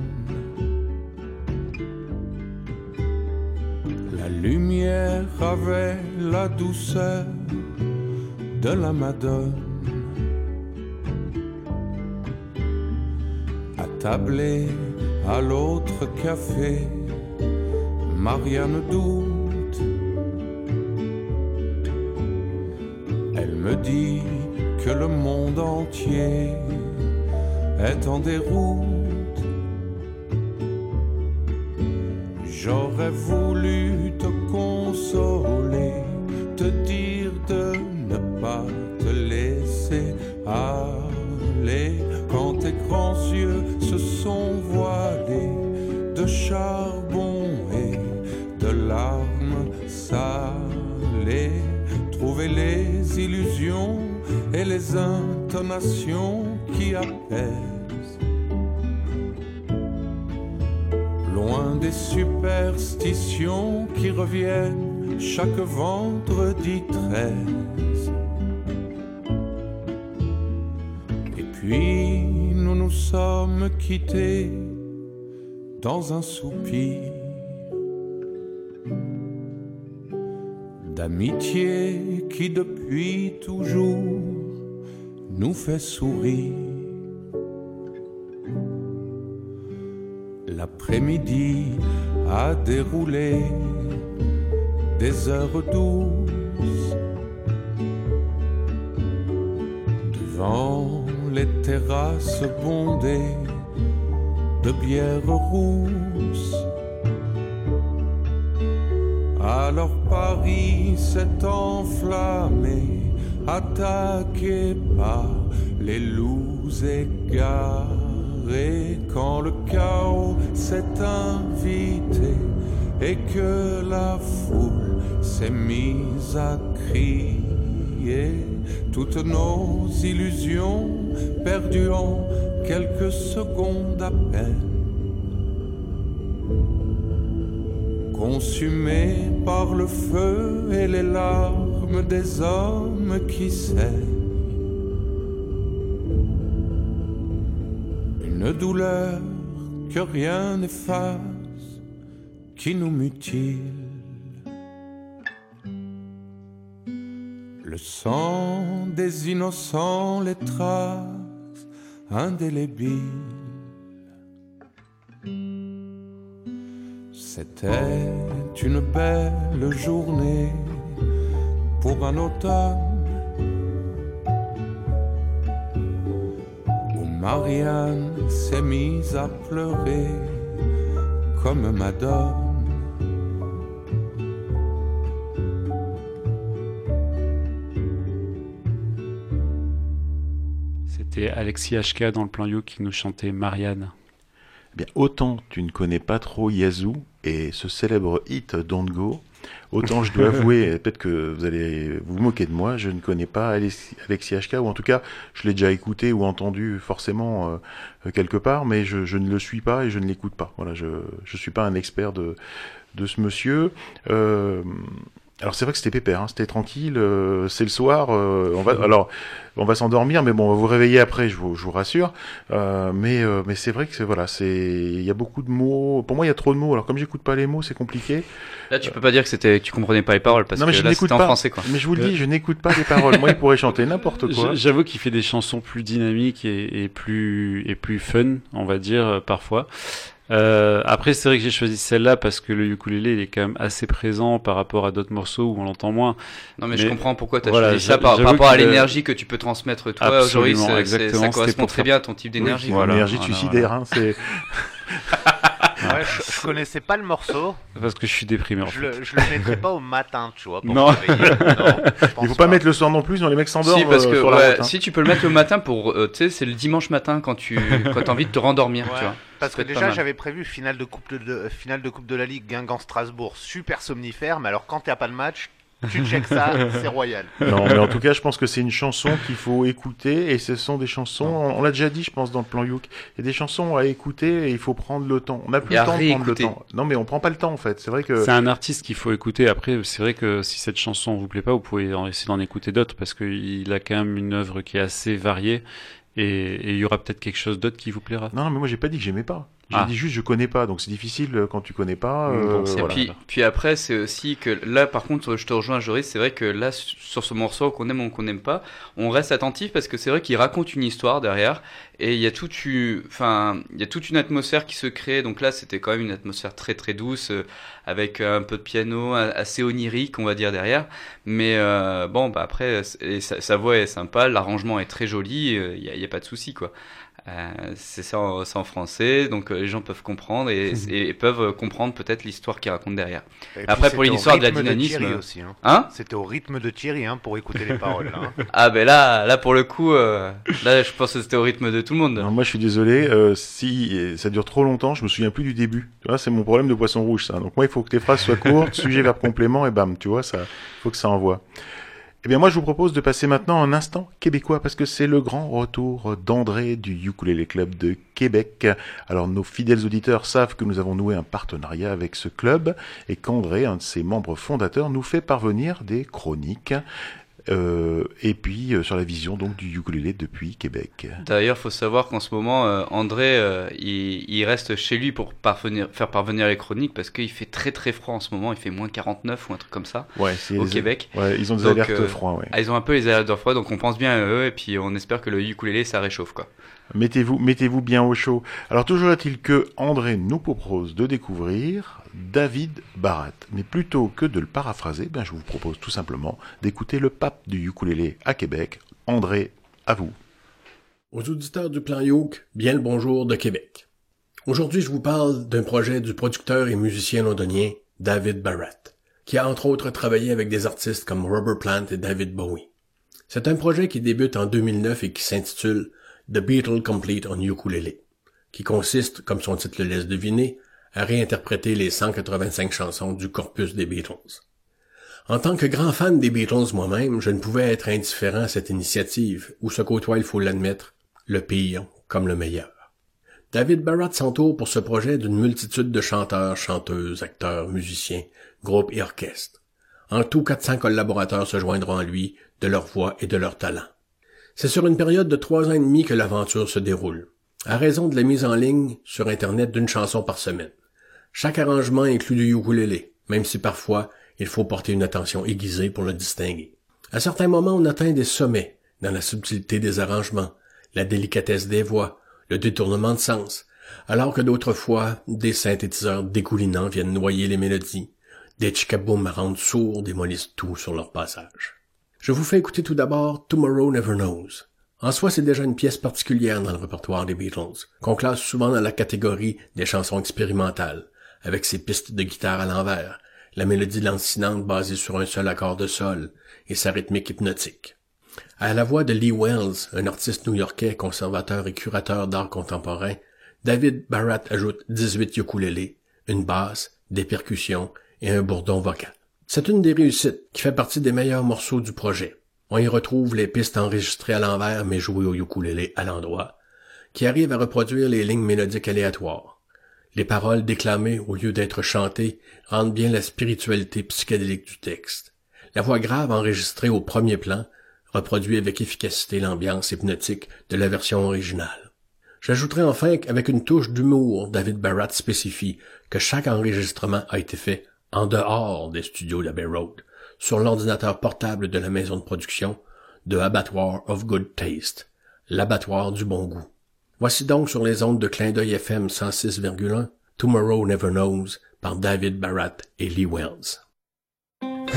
S8: La lumière avait la douceur de la Madone. Attablée à l'autre café, Marianne doute. Elle me dit que le monde entier est en déroute. J'aurais voulu te consoler, te dire de ne pas te laisser aller quand tes grands yeux se sont voilés de charbon et de larmes salées. Trouver les illusions et les intonations qui apaisent. Loin des superstitions qui reviennent chaque vendredi 13. Et puis nous nous sommes quittés dans un soupir d'amitié qui depuis toujours nous fait sourire. L'après-midi a déroulé des heures douces devant les terrasses bondées de bières rousses. Alors Paris s'est enflammé, attaqué par les loups égarés. Quand le chaos s'est invité et que la foule s'est mise à crier, toutes nos illusions perdues en quelques secondes à peine. consumé par le feu et les larmes des hommes qui saignent. Une douleur que rien n'efface, qui nous mutile. Le sang des innocents, les traces indélébiles. C'était une belle journée pour un automne Marianne s'est mise à pleurer comme Madone.
S5: C'était Alexis HK dans le plan You qui nous chantait Marianne.
S1: Eh bien, autant tu ne connais pas trop Yazoo et ce célèbre hit Don't Go, autant je dois avouer, peut-être que vous allez vous moquer de moi, je ne connais pas Alexis HK, ou en tout cas, je l'ai déjà écouté ou entendu forcément euh, quelque part, mais je, ne le suis pas et je ne l'écoute pas. Voilà, je ne suis pas un expert de, ce monsieur. Euh, Alors c'est vrai que c'était pépère, hein, c'était tranquille, euh, c'est le soir, on va alors on va s'endormir, mais bon, on va vous réveiller après, je vous, je vous rassure. Euh, mais euh, mais c'est vrai que c'est voilà, c'est il y a beaucoup de mots. Pour moi, il y a trop de mots. Alors comme j'écoute pas les mots, c'est compliqué.
S3: Là, tu peux pas dire que c'était, que tu comprenais pas les paroles parce
S1: non mais
S3: que
S1: je
S3: là,
S1: n'écoute
S3: c'était en français, quoi.
S1: Mais je vous le dis, je n'écoute pas les paroles. moi, il pourrait chanter n'importe quoi.
S5: J'avoue qu'il fait des chansons plus dynamiques et, et plus et plus fun, on va dire euh, parfois. Euh, après, c'est vrai que j'ai choisi celle-là parce que le ukulélé il est quand même assez présent par rapport à d'autres morceaux où on l'entend moins.
S3: Non, mais, je comprends pourquoi tu as
S5: voilà,
S3: choisi ça par, rapport à l'énergie que tu peux transmettre toi,
S5: Absolument,
S3: Joris. Ça correspond très
S5: faire-
S3: bien à ton type d'énergie.
S1: Oui,
S5: voilà.
S1: L'énergie de
S5: voilà,
S1: suicidaire, hein, c'est.
S2: Ouais, je, je connaissais pas le morceau.
S5: Parce que je suis déprimé. En
S2: Je
S5: fait.
S2: le, je le mettrais pas au matin, tu vois. Pour
S5: Non.
S2: Non,
S1: Il faut pas mettre le soir non plus, sinon les mecs s'endorment
S3: Si, parce
S1: euh,
S3: que
S1: sur la
S3: ouais,
S1: route. hein.
S3: si tu peux le mettre le matin pour, euh, tu sais, c'est le dimanche matin quand tu quand as envie de te rendormir,
S2: Ouais.
S3: tu vois.
S2: Parce que déjà j'avais prévu finale de coupe de, de- finale de coupe de la Ligue Guingamp-Strasbourg super somnifère mais alors quand t'as pas le match tu check ça c'est royal.
S1: Non, mais en tout cas, je pense que c'est une chanson qu'il faut écouter, et ce sont des chansons, on, on l'a déjà dit, je pense, dans le plan Youk, il y a des chansons à écouter, et il faut prendre le temps. On n'a plus le temps de prendre le temps. Non, mais on prend pas le temps, en fait. C'est vrai que...
S5: C'est un artiste qu'il faut écouter. Après, c'est vrai que si cette chanson vous plaît pas, vous pouvez en essayer d'en écouter d'autres parce qu'il a quand même une œuvre qui est assez variée et et il y aura peut-être quelque chose d'autre qui vous plaira.
S1: Non, mais moi, j'ai pas dit que j'aimais pas. J'ai
S5: Ah.
S1: dit juste je connais pas, donc c'est difficile euh, quand tu connais pas.
S5: Mm,
S1: euh,
S5: bon,
S1: voilà.
S3: puis, puis après, c'est aussi que là, par contre, je te rejoins, Joris, c'est vrai que là, sur ce morceau, qu'on aime ou qu'on n'aime pas, on reste attentif parce que c'est vrai qu'il raconte une histoire derrière et il y a toute une, enfin, il y a toute une atmosphère qui se crée. Donc là, c'était quand même une atmosphère très très douce euh, avec un peu de piano, assez onirique, on va dire derrière. Mais euh, bon, bah après, et sa, sa voix est sympa, l'arrangement est très joli, euh, il y a, il y a pas de souci quoi. Euh, c'est ça, en- c'est en français, donc euh, les gens peuvent comprendre et, et- et peuvent euh, comprendre peut-être l'histoire qu'il raconte derrière.
S2: Et
S3: Après, pour l'histoire de la
S2: rythme
S3: dynamisme,
S2: Thierry aussi, hein.
S3: Hein?
S2: C'était au rythme de Thierry hein, pour écouter les paroles. là, hein.
S3: Ah ben là, là pour le coup, euh, là je pense que c'était au rythme de tout le monde.
S1: Non, moi, je suis désolé, euh, si ça dure trop longtemps, je me souviens plus du début. Tu vois, c'est mon problème de poisson rouge, ça. Donc moi, il faut que les phrases soient courtes, sujet, verbe, complément, et bam, tu vois, ça, faut que ça envoie. Eh bien, moi, je vous propose de passer maintenant un instant québécois, parce que c'est le grand retour d'André du Ukulele Club de Québec. Alors, nos fidèles auditeurs savent que nous avons noué un partenariat avec ce club, et qu'André, un de ses membres fondateurs, nous fait parvenir des chroniques, euh, et puis euh, sur la vision donc du ukulélé depuis Québec.
S3: D'ailleurs, faut savoir qu'en ce moment, euh, André, il, il reste chez lui pour parvenir, faire parvenir les chroniques parce qu'il fait très très froid en ce moment. Il fait moins 49 ou un truc comme ça
S1: Ouais,
S3: au Québec.
S1: Ouais, ils ont des
S3: Donc,
S1: alertes froids, ouais.
S3: Ah, ils ont un peu les alertes de froid, donc on pense bien à eux et puis on espère que le ukulélé ça réchauffe quoi.
S1: Mettez-vous, mettez-vous bien au chaud. Alors toujours est-il que André nous propose de découvrir David Barat. Mais plutôt que de le paraphraser, ben je vous propose tout simplement d'écouter le pape du ukulélé à Québec. André, à vous.
S9: Aux auditeurs du plan Yoke, bien le bonjour de Québec. Aujourd'hui, je vous parle d'un projet du producteur et musicien londonien David Barrett, qui a entre autres travaillé avec des artistes comme Robert Plant et David Bowie. C'est un projet qui débute en 2009 et qui s'intitule The Beatle Complete on Ukulele, qui consiste, comme son titre le laisse deviner, à réinterpréter les 185 chansons du corpus des Beatles. En tant que grand fan des Beatles moi-même, je ne pouvais être indifférent à cette initiative, où se côtoie, il faut l'admettre, le pire comme le meilleur. David Barrett s'entoure pour ce projet d'une multitude de chanteurs, chanteuses, acteurs, musiciens, groupes et orchestres. En tout, 400 collaborateurs se joindront à lui de leur voix et de leur talent. C'est sur une période de trois ans et demi que l'aventure se déroule, à raison de la mise en ligne sur Internet d'une chanson par semaine. Chaque arrangement inclut du ukulélé, même si parfois il faut porter une attention aiguisée pour le distinguer. À certains moments, on atteint des sommets dans la subtilité des arrangements, la délicatesse des voix, le détournement de sens, alors que d'autres fois, des synthétiseurs découlinants viennent noyer les mélodies, des chicaboums rendent sourds démolissent tout sur leur passage. Je vous fais écouter tout d'abord Tomorrow Never Knows. En soi, c'est déjà une pièce particulière dans le répertoire des Beatles, qu'on classe souvent dans la catégorie des chansons expérimentales, avec ses pistes de guitare à l'envers, la mélodie lancinante basée sur un seul accord de sol et sa rythmique hypnotique. À la voix de Lee Wells, un artiste new-yorkais, conservateur et curateur d'art contemporain, David Barrett ajoute 18 ukulélés, une basse, des percussions et un bourdon vocal. C'est une des réussites qui fait partie des meilleurs morceaux du projet. On y retrouve les pistes enregistrées à l'envers mais jouées au ukulélé à l'endroit, qui arrivent à reproduire les lignes mélodiques aléatoires. Les paroles déclamées au lieu d'être chantées rendent bien la spiritualité psychédélique du texte. La voix grave enregistrée au premier plan reproduit avec efficacité l'ambiance hypnotique de la version originale. J'ajouterai enfin qu'avec une touche d'humour, David Barrett spécifie que chaque enregistrement a été fait en dehors des studios d'Abbey Road, sur l'ordinateur portable de la maison de production de Abattoir of Good Taste, l'abattoir du bon goût. Voici donc sur les ondes de clin d'œil FM 106,1 Tomorrow Never Knows par David Barrett et Lee Wells.
S10: You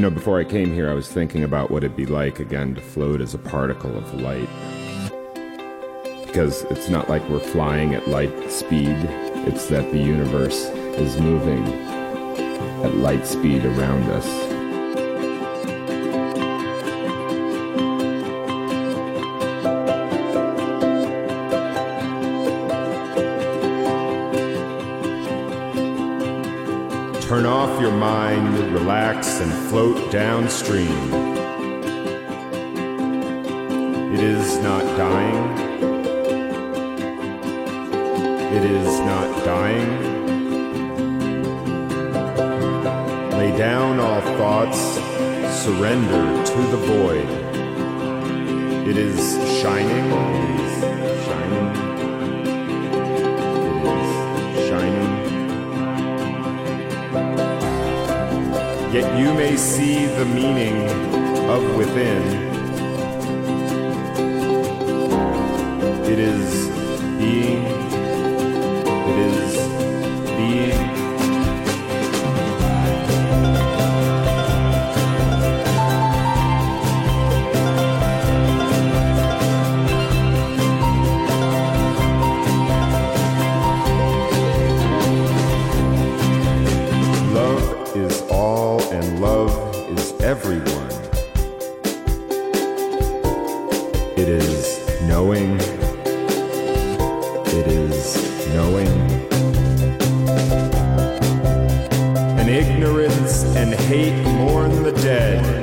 S10: know, before I came here, I was thinking about what it'd be like again to float as a particle of light. Because it's not like we're flying at light speed, it's that the universe is moving at light speed around us. Your mind, relax, and float downstream. It is not dying. It is not dying. Lay down all thoughts, surrender to the void. It is shining. You may see the meaning of within. It is It is knowing. And ignorance and hate mourn the dead.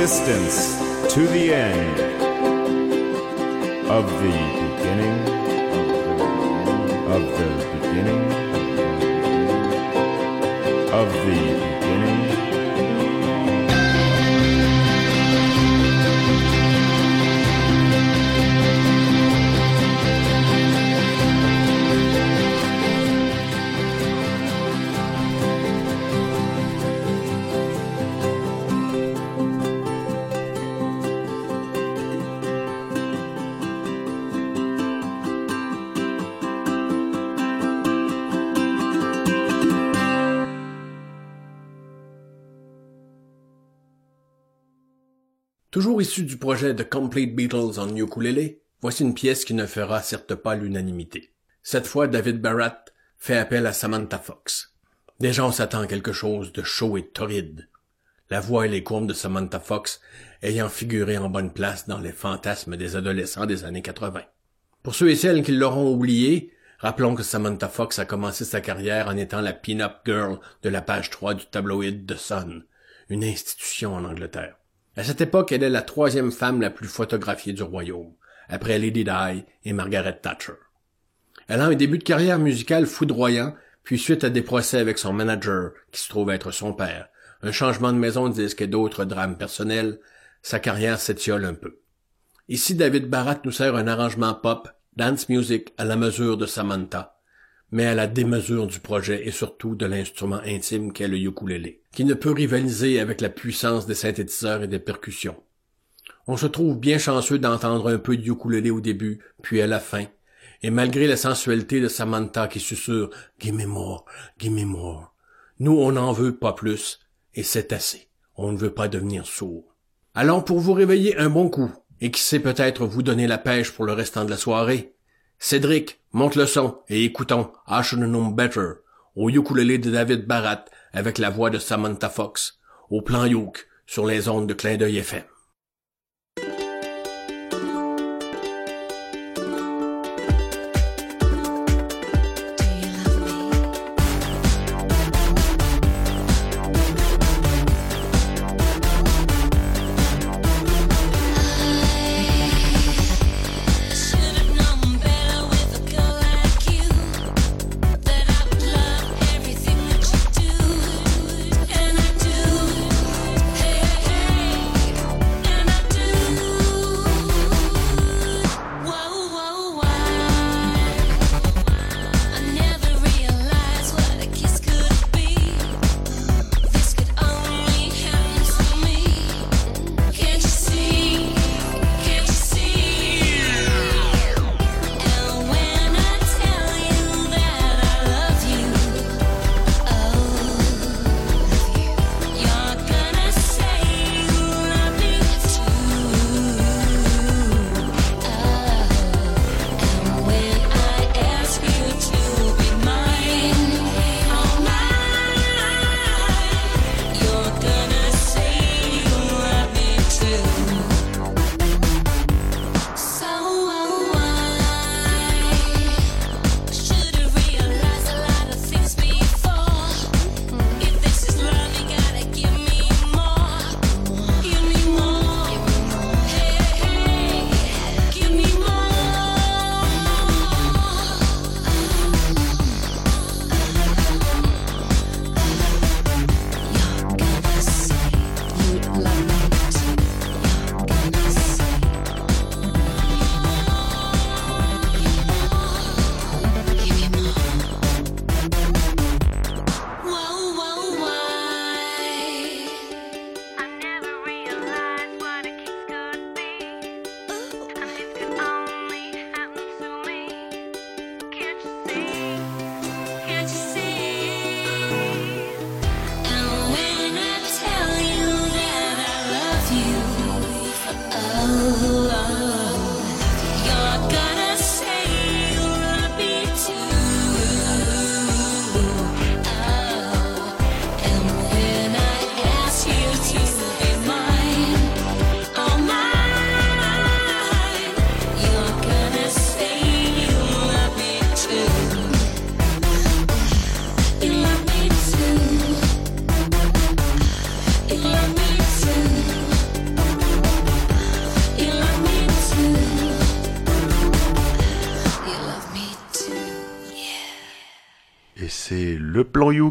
S10: Existence to the end of the
S9: Issu du projet The Complete Beatles en ukulélé, voici une pièce qui ne fera certes pas l'unanimité. Cette fois, David Barrett fait appel à Samantha Fox. Déjà, on s'attend à quelque chose de chaud et torride. La voix et les courbes de Samantha Fox ayant figuré en bonne place dans les fantasmes des adolescents des années 80. Pour ceux et celles qui l'auront oublié, rappelons que Samantha Fox a commencé sa carrière en étant la pin-up girl de la page 3 du tabloïd The Sun, une institution en Angleterre. À cette époque, elle est la troisième femme la plus photographiée du royaume, après Lady Di et Margaret Thatcher. Elle a un début de carrière musicale foudroyant, puis suite à des procès avec son manager, qui se trouve être son père, un changement de maison de disque et d'autres drames personnels, sa carrière s'étiole un peu. Ici, David Barrett nous sert un arrangement pop, dance music à la mesure de Samantha, mais à la démesure du projet et surtout de l'instrument intime qu'est le ukulélé, qui ne peut rivaliser avec la puissance des synthétiseurs et des percussions. On se trouve bien chanceux d'entendre un peu de ukulélé au début, puis à la fin, et malgré la sensualité de Samantha qui susurre « Give me more, give more », nous on n'en veut pas plus, et c'est assez. On ne veut pas devenir sourd. Allons pour vous réveiller un bon coup, et qui sait peut-être vous donner la pêche pour le restant de la soirée. Cédric, monte le son et écoutons I Better au ukulélé de David Barat avec la voix de Samantha Fox au plan Youk sur les ondes de clin d'œil FM.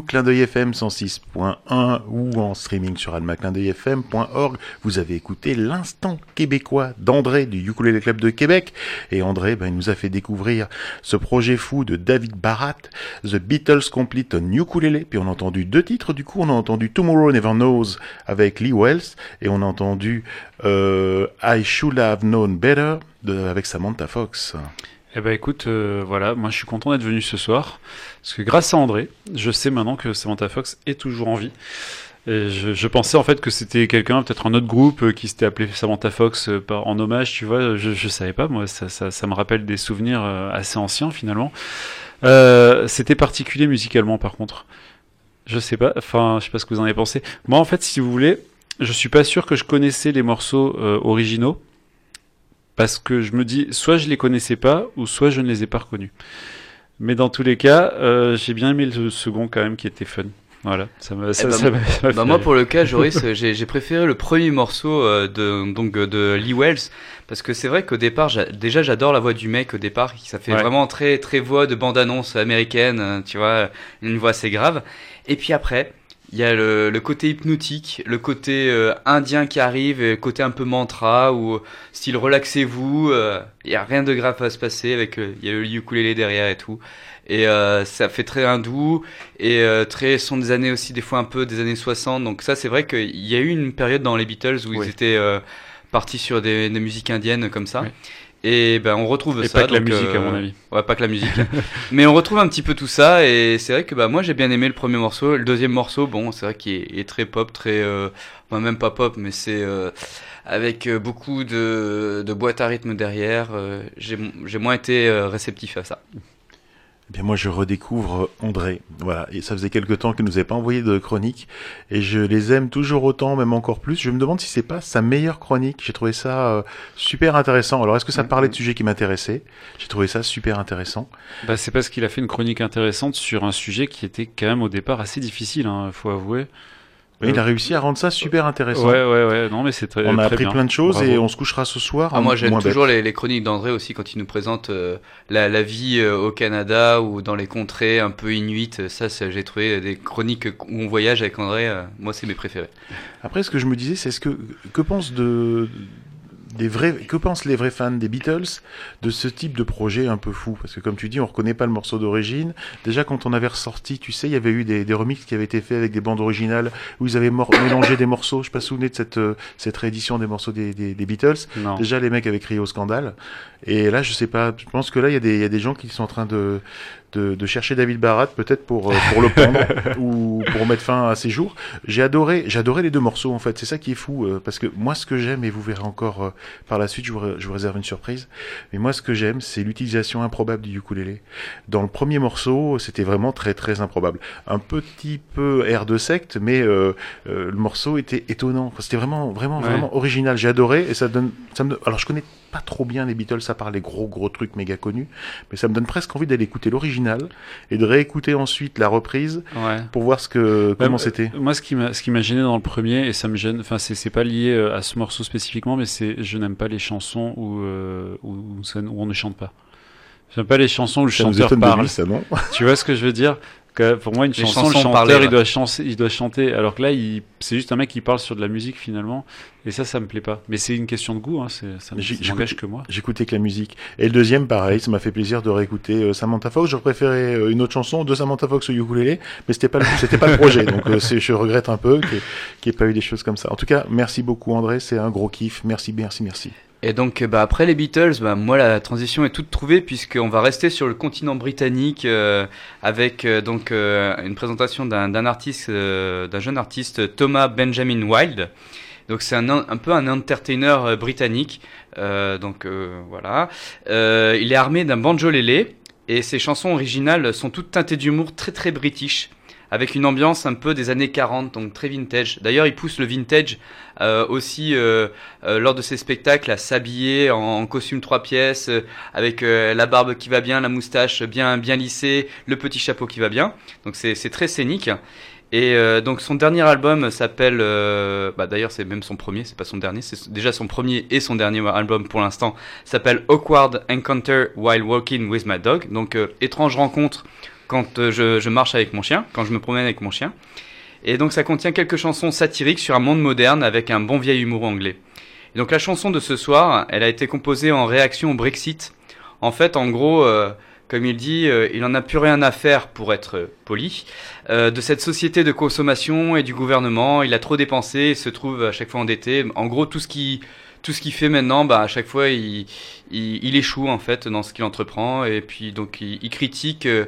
S1: Clin d'œil FM 106.1 ou en streaming sur almaclindeuilfm.org. Vous avez écouté l'instant québécois d'André du Ukulele Club de Québec. Et André, ben, il nous a fait découvrir ce projet fou de David Barat, The Beatles Complete on Ukulele. Puis on a entendu deux titres, du coup on a entendu Tomorrow Never Knows avec Lee Wells et on a entendu euh, I Should Have Known Better avec Samantha Fox.
S5: Eh ben écoute, euh, voilà, moi je suis content d'être venu ce soir, parce que grâce à André, je sais maintenant que Samantha Fox est toujours en vie. Je, pensais en fait que c'était quelqu'un, peut-être un autre groupe euh, qui s'était appelé Samantha Fox euh, en hommage, tu vois, je, savais pas, moi ça, me rappelle des souvenirs assez anciens finalement. C'était particulier musicalement par contre. Je sais pas, enfin je sais pas ce que vous en avez pensé. Moi en fait, si vous voulez, je suis pas sûr que je connaissais les morceaux originaux parce que je me dis soit je les connaissais pas ou soit je ne les ai pas reconnus. Mais dans tous les cas, euh, j'ai bien aimé le second quand même qui était fun. Voilà, ça m'a ça, ça m'a- ça m'a
S3: Bah moi pour le cas Joris j'ai j'ai préféré le premier morceau euh, de donc euh, de Lee Wells parce que c'est vrai qu'au départ déjà j'adore la voix du mec au départ ça fait
S5: Ouais.
S3: vraiment très très voix de bande annonce américaine tu vois une voix assez grave et puis après il y a le, le côté hypnotique, le côté euh, indien qui arrive, et le côté un peu mantra ou style relaxez-vous, euh, il y a rien de grave à se passer avec euh, il y a le ukulélé derrière et tout. Et euh, ça fait très hindou et euh, très son des années aussi des fois un peu des années 60. Donc ça c'est vrai qu'il y a eu une période dans les Beatles où
S5: Oui.
S3: ils étaient euh, partis sur des, des musiques indiennes comme ça.
S5: Oui.
S3: Et ben on retrouve
S5: Et
S3: ça.
S5: pas que la musique,
S3: euh,
S5: à mon avis.
S3: Ouais, pas que la musique. Mais on retrouve un petit peu tout ça et c'est vrai que bah moi j'ai bien aimé le premier morceau. Le deuxième morceau, bon, c'est vrai qu'il est, très pop, très, euh, enfin, même pas pop, mais c'est euh, avec euh, beaucoup de, de boîtes à rythme derrière. euh, j'ai j'ai moins été euh, réceptif à ça.
S1: Eh bien moi je redécouvre André, voilà, et ça faisait quelque temps qu'il nous avait pas envoyé de chronique, et je les aime toujours autant, même encore plus. Je me demande si c'est pas sa meilleure chronique. J'ai trouvé ça euh, super intéressant. Alors est-ce que ça parlait de sujets qui m'intéressaient? J'ai trouvé ça super intéressant.
S5: Bah, c'est parce qu'il a fait une chronique intéressante sur un sujet qui était quand même au départ assez difficile, hein, faut avouer.
S1: Oui, il a réussi à rendre ça super intéressant.
S5: Ouais, ouais, ouais, non mais c'est très
S1: on a
S5: très
S1: appris
S5: bien.
S1: plein de choses
S5: Bravo.
S1: et on se couchera ce soir.
S3: Ah, moi j'aime toujours les, les chroniques d'André aussi quand il nous présente euh, la, la vie euh, au Canada ou dans les contrées un peu inuites. Ça, ça, j'ai trouvé des chroniques où on voyage avec André. euh, moi c'est mes préférés.
S1: Après, ce que je me disais, c'est ce que que pensent de des vrais que pensent les vrais fans des Beatles de ce type de projet un peu fou? Parce que comme tu dis on reconnaît pas le morceau d'origine. Déjà quand on avait ressorti tu sais il y avait eu des, des remixes qui avaient été faits avec des bandes originales où ils avaient mélangé des morceaux. Je sais pas si vous de cette euh, cette réédition des morceaux des, des, des Beatles.
S5: Non.
S1: déjà les mecs avaient crié au scandale. Et là je sais pas je pense que là il y y a des gens qui sont en train de de, de chercher David Barat peut-être pour euh, pour le prendre ou pour mettre fin à ses jours. J'ai adoré adoré les deux morceaux en fait. C'est ça qui est fou euh, parce que moi ce que j'aime et vous verrez encore euh, par la suite je vous, je vous réserve une surprise mais moi ce que j'aime c'est l'utilisation improbable du ukulélé. Dans le premier morceau c'était vraiment très très improbable. Un petit peu air de secte mais euh, euh, le morceau était étonnant. C'était vraiment vraiment
S5: Ouais.
S1: vraiment original. J'ai adoré et ça donne ça me alors je connais pas trop bien les Beatles à part les gros gros trucs méga connus mais ça me donne presque envie d'aller écouter l'original et de réécouter ensuite la reprise
S5: Ouais.
S1: pour voir ce que comment c'était
S5: euh, Moi, ce qui m'a, ce qui m'a gêné dans le premier, et ça me gêne, enfin, c'est, c'est pas lié euh, à ce morceau spécifiquement, mais c'est, je n'aime pas les chansons où, euh, où, où ça- où on ne chante pas. J'aime pas les chansons où le
S1: ça
S5: chanteur parle.
S1: lui ça non?
S5: Tu vois ce que je veux dire? Que Pour moi, une
S3: Les
S5: chanson, le chanteur, il doit chanter, il doit chanter, alors que là, il, c'est juste un mec qui parle sur de la musique finalement, et ça, ça me plaît pas. Mais c'est une question de goût, hein, c'est, ça n'engage que moi.
S1: J'écoutais que la musique. Et le deuxième, pareil, ça m'a fait plaisir de réécouter euh, Samantha Fox. J'aurais préféré euh, une autre chanson de Samantha Fox au ukulélé, mais c'était pas c'était pas le projet. Donc euh, je regrette un peu qu'il n'y ait pas eu des choses comme ça. En tout cas, merci beaucoup André, c'est un gros kiff. Merci, merci, merci.
S3: Et donc, euh, bah, après les Beatles, bah, moi, la transition est toute trouvée puisqu'on va rester sur le continent britannique euh, avec euh, donc euh, une présentation d'un artiste, euh, d'un jeune artiste, Thomas Benjamin Wilde. Donc, c'est un, un peu un entertainer euh, britannique. Donc, voilà. Il est armé d'un banjolélé et ses chansons originales sont toutes teintées d'humour très très british avec une ambiance un peu des années 40, donc très vintage. D'ailleurs, il pousse le vintage euh, aussi euh, euh, lors de ses spectacles à s'habiller en, costume trois pièces, euh, avec euh, la barbe qui va bien, la moustache bien bien lissée, le petit chapeau qui va bien. Donc c'est très scénique. Et donc son dernier album s'appelle, bah d'ailleurs c'est même son premier, c'est pas son dernier, c'est déjà son premier et son dernier album pour l'instant, s'appelle Awkward Encounter While Walking with My Dog. Donc étrange rencontre quand euh, je, je marche avec mon chien, quand je me promène avec mon chien. Et donc ça contient quelques chansons satiriques sur un monde moderne avec un bon vieil humour anglais. Et donc la chanson de ce soir, elle a été composée en réaction au Brexit. En fait, en gros, euh, comme il dit, euh, il en a plus rien à faire pour être euh, poli euh, de cette société de consommation et du gouvernement. Il a trop dépensé, et se trouve à chaque fois endetté. En gros, tout ce qui tout ce qu'il fait maintenant, bah, à chaque fois, il, il, il échoue en fait dans ce qu'il entreprend et puis donc il, il critique euh,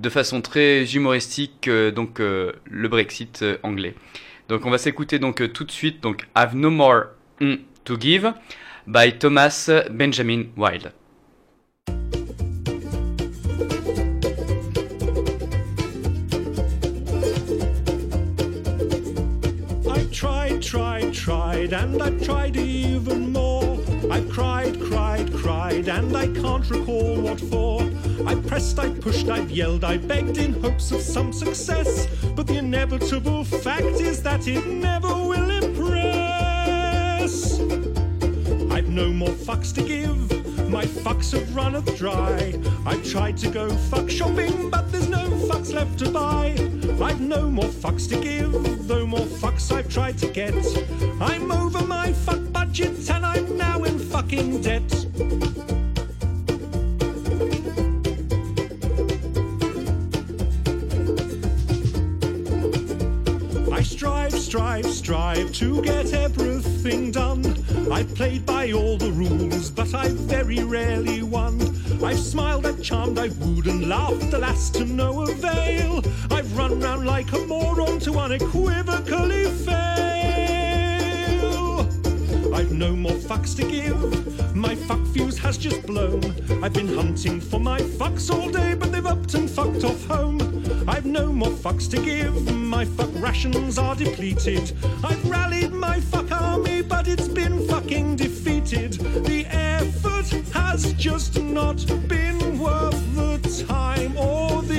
S3: de façon très humoristique euh, donc euh, le Brexit euh, anglais. Donc on va s'écouter donc tout de suite donc I've No More to Give by Thomas Benjamin Wilde.
S11: Tried, and tried even more. Cried, cried, cried, and I can't recall what for. I pressed, I pushed, I've yelled, I begged in hopes of some success. But the inevitable fact is that it never will impress. I've no more fucks to give. My fucks have runneth dry. I've tried to go fuck shopping, but there's no fucks left to buy. I've no more fucks to give, though more fucks I've tried to get. I'm over my fuck budget and I'm now in fucking debt. Strive, strive, to get everything done. I've played by all the rules, but I've very rarely won. I've smiled, I've charmed, I've wooed and laughed, alas, to no avail. I've run round like a moron to unequivocally fail. I've no more fucks to give. My fuck fuse has just blown. I've been hunting for my fucks all day, but they've upped and fucked off home. I've no more fucks to give. My fuck rations are depleted. I've rallied my fuck army, but it's been fucking defeated. The effort has just not been worth the time or the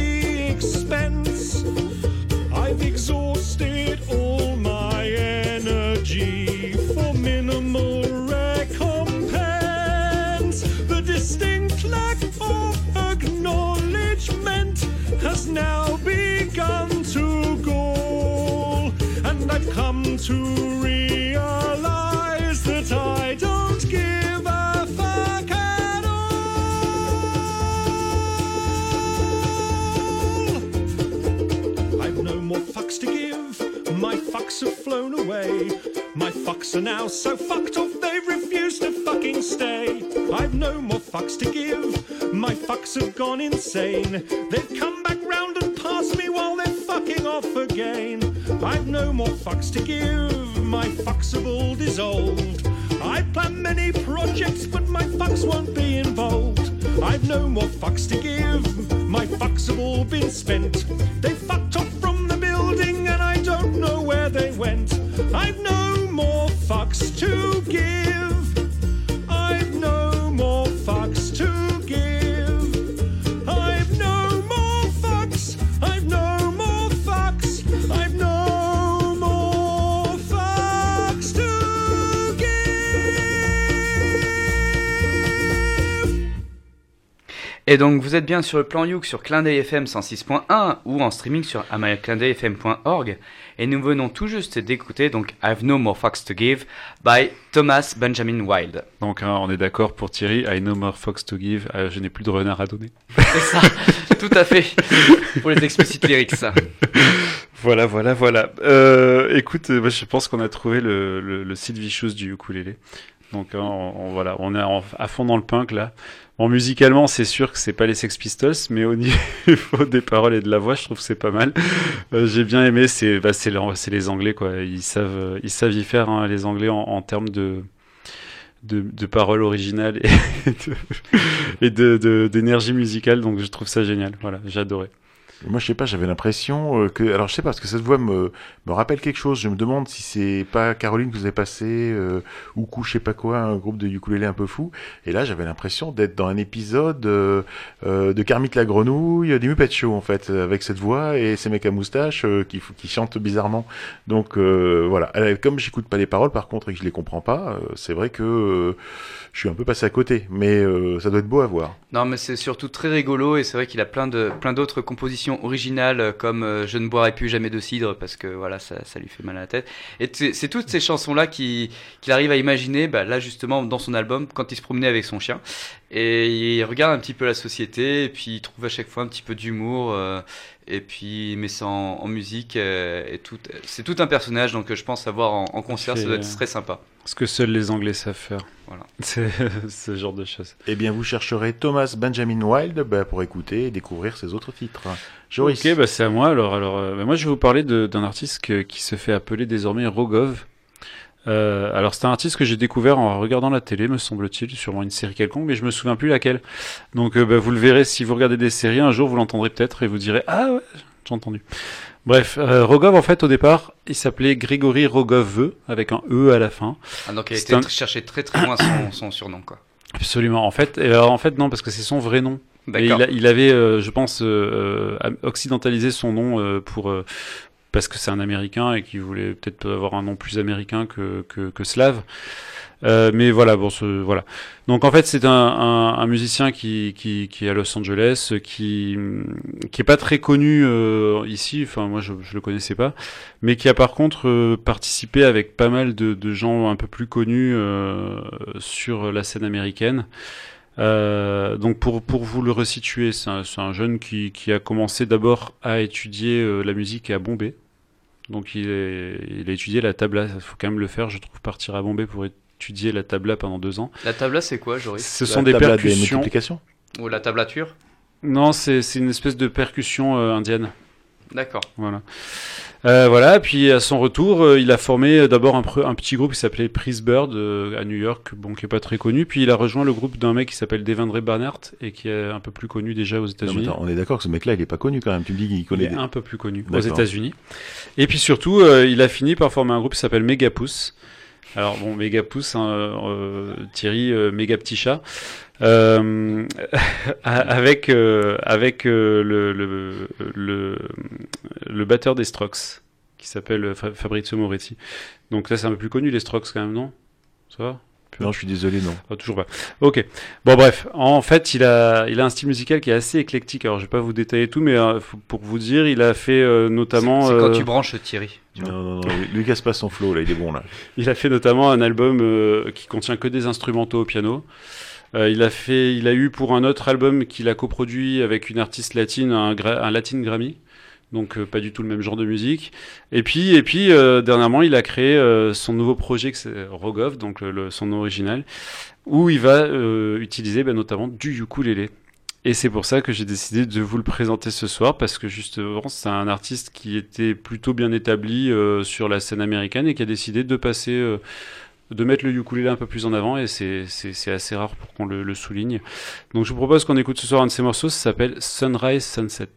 S11: To realize that I don't give a fuck at all. I've no more fucks to give. My fucks have flown away. My fucks are now so fucked off they refuse to fucking stay. I've no more fucks to give. My fucks have gone insane. They've come back round and passed me while they're fucking off again. I've no more fucks to give. My fucks have all dissolved. I plan many projects, but my fucks won't be involved. I've no more fucks to give. My fucks have all been spent. They fucked off from the building, and I don't know where they went. I've no
S3: Et donc vous êtes bien sur le plan Youk sur Clin d'œil FM 106.1 ou en streaming sur americlindeuilfm.org et nous venons tout juste d'écouter donc I've No More Fucks to Give by Thomas Benjamin Wilde.
S5: Donc hein, on est d'accord pour Thierry, I no more fox to give, euh, je n'ai plus de renard à donner.
S3: C'est ça, tout à fait. Pour les explicites lyrics, ça.
S5: Voilà, voilà, voilà. Euh, écoute, euh, moi, je pense qu'on a trouvé le, le, le Sid Vicious du ukulélé. Donc hein, on, on- voilà, on est à fond dans le punk là. Bon, musicalement, c'est sûr que c'est pas les Sex Pistols, mais au niveau des paroles et de la voix, je trouve que c'est pas mal. Euh, J'ai bien aimé, c'est bah, les, Anglais quoi. Ils savent euh, ils savent y faire hein, les Anglais en, en termes de de, de paroles originales et de- et de d'énergie musicale. Donc je trouve ça génial. Voilà, adoré.
S1: Moi, je sais pas, j'avais l'impression euh, que. Alors, je sais pas, parce que cette voix me, me rappelle quelque chose. Je me demande si c'est pas Caroline que vous avez passé, euh, ou Kou, je sais pas quoi, un groupe de ukulélé un peu fou. Et là, j'avais l'impression d'être dans un épisode euh, euh, de Kermit la grenouille, des Muppet Show, en fait, avec cette voix et ces mecs à moustache euh, qui, qui chantent bizarrement. Donc, euh, voilà. Euh, Comme j'écoute pas les paroles, par contre, et que je les comprends pas, c'est vrai que je suis un peu passé à côté. Mais euh, ça doit être beau à voir.
S3: Non, mais c'est surtout très rigolo et c'est vrai qu'il a plein de plein d'autres compositions originales euh, comme euh, Je ne boirai plus jamais de cidre parce que voilà ça, ça lui fait mal à la tête. Et c'est toutes ces chansons là qui qu'il arrive à imaginer bah, là justement dans son album quand il se promenait avec son chien et il regarde un petit peu la société et puis il trouve à chaque fois un petit peu d'humour euh, et puis il met ça en, en musique euh, et tout c'est tout un personnage donc euh, je pense avoir en, en concert ça doit être
S5: euh,
S3: très sympa.
S5: Ce que seuls les Anglais savent faire.
S3: Voilà.
S5: C'est ce genre de choses.
S1: Eh bien, vous chercherez Thomas Benjamin Wilde bah, pour écouter et découvrir ses autres titres. Joris.
S5: Ok, bah c'est à moi. Alors, alors, bah, moi, je vais vous parler d'un artiste que- qui se fait appeler désormais Rogov. Euh, alors, c'est un artiste que j'ai découvert en regardant la télé, me semble-t-il, sûrement une série quelconque, mais je me souviens plus laquelle. Donc, euh, bah, vous le verrez si vous regardez des séries. Un jour, vous l'entendrez peut-être et vous direz ah ouais, j'ai entendu. Bref, euh, Rogov, en fait, au départ, il s'appelait Grégory Rogov avec un e à la fin.
S3: Ah, donc il a été
S5: un-
S3: chercher très très loin son, son surnom quoi.
S5: Absolument. En fait, alors, en fait, non, parce que c'est son vrai nom. Et
S3: D'accord.
S5: il, a- il avait, euh, je pense, euh, euh, occidentalisé son nom euh, pour euh, parce que c'est un Américain et qu'il voulait peut-être avoir un nom plus américain que que, que slave. Euh, mais voilà, bon, ce, voilà. Donc en fait, c'est un, un, un musicien qui, qui, qui est à Los Angeles, qui qui est pas très connu euh, ici. Enfin, moi, je, je le connaissais pas, mais qui a par contre euh, participé avec pas mal de, de gens un peu plus connus euh, sur la scène américaine. Euh, donc pour, pour vous le resituer, c'est un, un jeune qui, qui a commencé d'abord à étudier euh, la musique à Bombay. Donc il, est, il a étudié la tabla, il faut quand même le faire, je trouve, partir à Bombay pour étudier la tabla pendant deux ans.
S3: La tabla c'est quoi Joris?
S5: Ce
S1: La
S5: sont des percussions.
S1: multiplications.
S3: Ou la tablature?
S5: Non, c'est c'est une espèce de percussion euh, indienne.
S3: D'accord.
S5: Voilà. Euh, voilà, puis à son retour, euh, il a formé euh, d'abord un, petit groupe qui s'appelait Prince Bird euh, à New York, bon, qui est pas très connu. Puis il a rejoint le groupe d'un mec qui s'appelle Devendra Banhart et qui est un peu plus connu déjà aux États-Unis.
S1: attends, on est d'accord que ce mec-là, il est pas connu quand même. Tu me dis qu'il
S5: Il
S1: connaît.
S5: est
S1: des-
S5: un peu plus connu aux. États-Unis. Et puis surtout, euh, il a fini par former un groupe qui s'appelle Megapousse. Alors bon, Megapousse, hein, euh, Thierry, euh, méga petit chat, euh, avec euh, avec euh, le, le le le batteur des Strokes qui s'appelle Fa- Fabrizio Moretti. Donc là, c'est un peu plus connu les Strokes quand même, non? Ça va?
S1: Non, je suis désolé, non.
S5: ah, toujours pas. Ok. Bon, bref. En fait, il a, il a un style musical qui est assez éclectique. Alors, je vais pas vous détailler tout, mais euh, pour vous dire, il a fait euh, notamment.
S3: C'est quand
S5: euh,
S3: tu branches Thierry. tu.
S1: Non, non, non, lui casse pas son flow, là, il est bon, là.
S5: Il a fait notamment un album euh, qui contient que des instrumentaux au piano. Euh, il a fait, il a eu pour un autre album qu'il a coproduit avec une artiste latine un, un Latin Grammy. Donc euh, pas du tout le même genre de musique. Et puis et puis euh, dernièrement il a créé euh, son nouveau projet c'est Rogov, donc le, le- son original, où il va euh, utiliser ben, notamment du ukulélé. Et c'est pour ça que j'ai décidé de vous le présenter ce soir parce que justement c'est un artiste qui était plutôt bien établi euh, sur la scène américaine et qui a décidé de passer euh, de mettre le ukulélé un peu plus en avant et c'est c'est- assez rare pour qu'on le, le souligne. Donc je vous propose qu'on écoute ce soir un de ses morceaux, ça s'appelle Sunrise Sunset.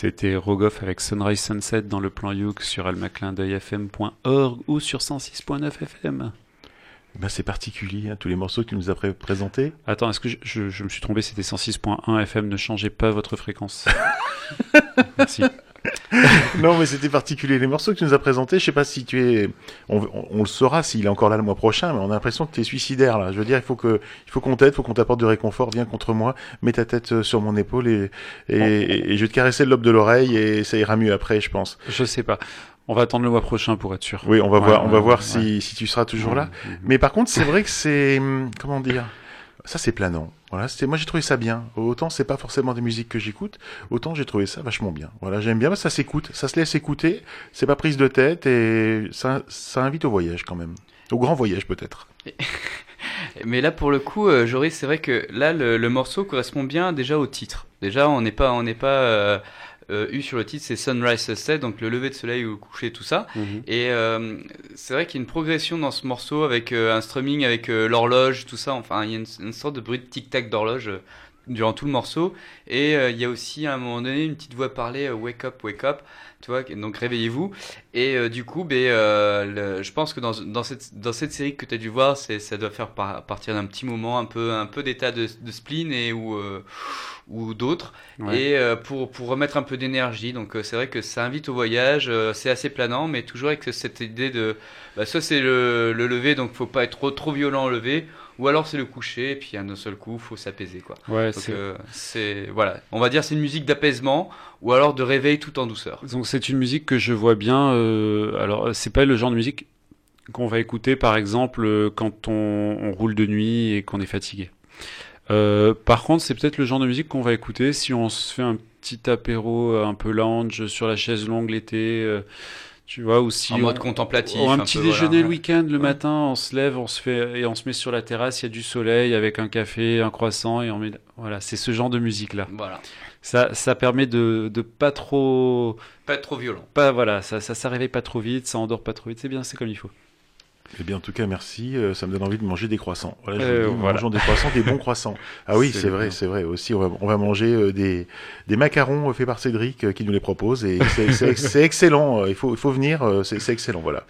S5: C'était Rogoff avec Sunrise Sunset dans le plan Youk sur almaclindeuilfm.org ou sur 106.9 FM.
S1: Ben, c'est particulier, hein, tous les morceaux que tu nous pré- présentés.
S5: Attends, est-ce que je, je- je me suis trompé C'était 106.1 FM. Ne changez pas votre fréquence. Merci.
S1: non, mais c'était particulier. Les morceaux que tu nous as présentés, je sais pas si tu es. On, on- on le saura s'il est encore là le mois prochain, mais on a l'impression que tu es suicidaire là. Je veux dire, il faut que, il faut qu'on t'aide, il faut qu'on t'apporte du réconfort. Viens contre moi, mets ta tête euh, sur mon épaule et, et, et- et je vais te caresser le lobe de l'oreille et ça ira mieux après, je pense.
S5: Je sais pas. On va attendre le mois prochain pour être sûr.
S1: Oui, on va
S5: Ouais,
S1: voir, on va
S5: ouais,
S1: voir
S5: ouais.
S1: si, si tu seras toujours là. Mais par contre, c'est vrai que c'est, hum, comment dire, ça c'est planant. Voilà, c'est, moi j'ai trouvé ça bien. Autant c'est pas forcément des musiques que j'écoute, autant j'ai trouvé ça vachement bien. Voilà, j'aime bien, ça s'écoute, ça se laisse écouter, c'est pas prise de tête et ça, ça invite au voyage quand même. Au grand voyage peut-être.
S3: Mais là, pour le coup, euh, Joris, c'est vrai que là, le, le morceau correspond bien déjà au titre. Déjà, on n'est pas, on n'est pas euh, euh, eu sur le titre, c'est Sunrise Sunset, donc le lever de soleil ou le coucher, tout ça.
S5: Mhm.
S3: Et euh, c'est vrai qu'il y a une progression dans ce morceau avec euh, un strumming, avec euh, l'horloge, tout ça. Enfin, il y a une, une sorte de bruit de tic-tac d'horloge durant tout le morceau. Et il y a aussi à un moment donné une petite voix parlée, wake up, wake up, tu vois, donc réveillez-vous. Et euh, du coup, ben, euh, le- je pense que dans, dans, cette, dans cette série que tu as dû voir, c'est, ça doit faire par- partir d'un petit moment un peu, un peu d'état de, de spleen et ou, euh, ou d'autres.
S5: Ouais.
S3: Et euh, pour, pour remettre un peu d'énergie. Donc euh, c'est vrai que ça invite au voyage, euh, c'est assez planant, mais toujours avec cette idée de. Bah, soit c'est le, le lever, donc faut pas être trop, trop violent au lever, ou alors c'est le coucher, et puis à un seul coup, faut s'apaiser. quoi.
S5: Ouais, c'est-
S3: euh, c'est. Voilà. On va dire c'est une musique d'apaisement, ou alors de réveil tout en douceur.
S5: Donc c'est une musique que je vois bien. euh, alors c'est pas le genre de musique qu'on va écouter par exemple euh, quand on, on roule de nuit et qu'on est fatigué. Euh, par contre c'est peut-être le genre de musique qu'on va écouter si on se fait un petit apéro un peu lounge sur la chaise longue l'été. Tu vois, ou si
S3: En
S5: on-
S3: mode contemplatif,
S5: ou un,
S3: un
S5: petit
S3: peu,
S5: déjeuner
S3: voilà.
S5: le week-end, le matin, on se lève, on se fait et on se met sur la terrasse, il y a du soleil avec un café, un croissant et on met voilà, c'est ce genre de musique là.
S3: Voilà.
S5: Ça, ça permet de, de pas trop
S3: Pas être trop violent.
S5: pas voilà, ça, ça, ça réveille pas trop vite, ça endort pas trop vite, c'est bien, c'est comme il faut.
S1: Eh bien, en tout cas, merci. euh, ça me donne envie de manger des croissants. Voilà, je
S5: Euh,
S1: dis,
S5: voilà.
S1: mangeons des croissants, des bons croissants. Ah oui,
S5: C'est
S1: vrai, c'est vrai. Aussi, on va, on va manger euh, des, des macarons euh, faits par Cédric qui nous les propose et c'est- excellent. Il faut, il faut venir, c'est excellent. Voilà.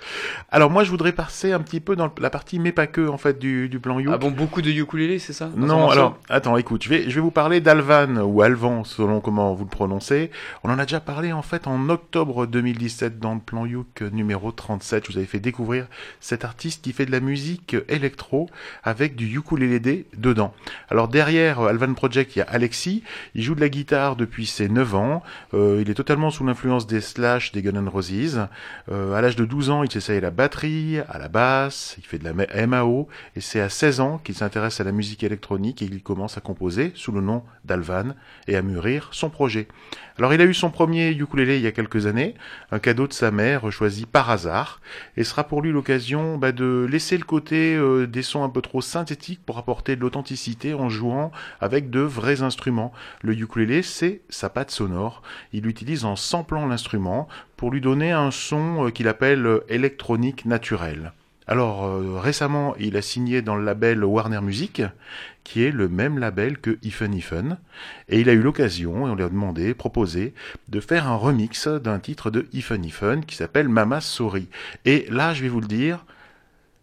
S1: Alors moi, je voudrais passer un petit peu dans la partie mais pas que en fait du, du plan You.
S3: Ah bon, beaucoup de ukulélé, c'est ça?
S1: Non, alors, attends, écoute, je vais, je vais vous parler d'Alvan, ou Alvan, selon comment vous le prononcez. On en a déjà parlé, en fait, en octobre 2017, dans le plan Youk numéro 37. Je vous avais fait découvrir cet artiste qui fait de la musique électro avec du ukulélé dedans. Alors, derrière euh, Alvan Project, il y a Alexis. Il joue de la guitare depuis ses 9 ans. Euh, il est totalement sous l'influence des Slash, des Guns N' Roses. Euh, à l'âge de 12 ans, il s'essaye la batterie, à la basse, il fait de la MAO, et c'est à 16 ans qu'il s'intéresse à la musique électronique et il commence à composer sous le nom d'Alvan et à mûrir son projet. Alors il a eu son premier ukulélé il y a quelques années, un cadeau de sa mère choisi par hasard, et sera pour lui l'occasion bah, de laisser le côté euh, des sons un peu trop synthétiques pour apporter de l'authenticité en jouant avec de vrais instruments. Le ukulélé, c'est sa patte sonore. Il l'utilise en samplant l'instrument pour lui donner un son euh, qu'il appelle euh, électronique naturel. Alors récemment, il a signé dans le label Warner Music, qui est le même label que Ifen Ifen, et il a eu l'occasion, et on lui a demandé, proposé, de faire un remix d'un titre de Ifen Ifen qui s'appelle Mama Sorry. Et là, je vais vous le dire,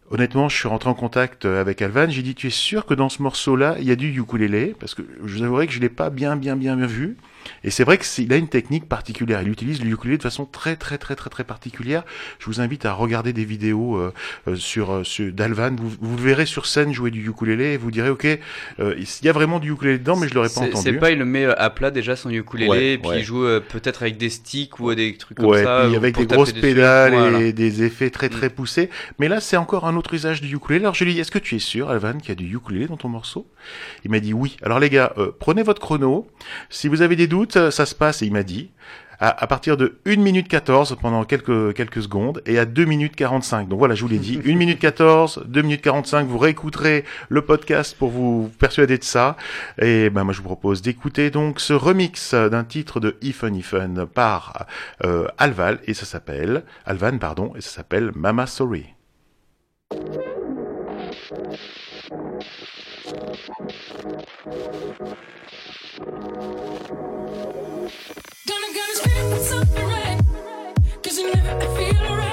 S1: Honnêtement, je suis rentré en contact avec Alvan. J'ai dit, tu es sûr que dans ce morceau-là, il y a du ukulélé? Parce que je vous avouerai que je l'ai pas bien, bien, bien vu. Et c'est vrai qu'il a une technique particulière. Il utilise le ukulélé de façon très, très, très, très, très particulière. Je vous invite à regarder des vidéos euh, euh, sur, euh, sur d'Alvan. Vous, vous le verrez sur scène jouer du ukulélé et vous direz, ok, euh, il y a vraiment du ukulélé dedans, mais je l'aurais pas entendu.
S3: C'est pas, il le met à plat déjà son ukulélé,
S1: Ouais,
S3: et puis
S1: ouais.
S3: il joue euh, peut-être avec des sticks ou des trucs comme
S1: Ouais,
S3: ça.
S1: puis
S3: ou
S1: avec des grosses
S3: dessus.
S1: pédales
S3: Voilà.
S1: et des effets très très
S3: Mm.
S1: poussés. Mais là, c'est encore un autre usage du ukulélé. Alors je lui dit, est-ce que tu es sûr, Alvan, qu'il y a du ukulélé dans ton morceau? Il m'a dit oui. Alors les gars, euh, prenez votre chrono. Si vous avez des doutes, euh, ça se passe, et il m'a dit, à, partir de 1 minute 14 pendant quelques, secondes et à 2 minutes 45. Donc voilà, je vous l'ai dit, 1 minute 14, 2 minutes 45, vous réécouterez le podcast pour vous persuader de ça. Et ben moi je vous propose d'écouter donc ce remix d'un titre de Ifen Ifen par euh, Alval et ça s'appelle Alvan pardon et ça s'appelle Mama Sorry.
S6: Gonna gonna scream for something right. Cause you never feel alright.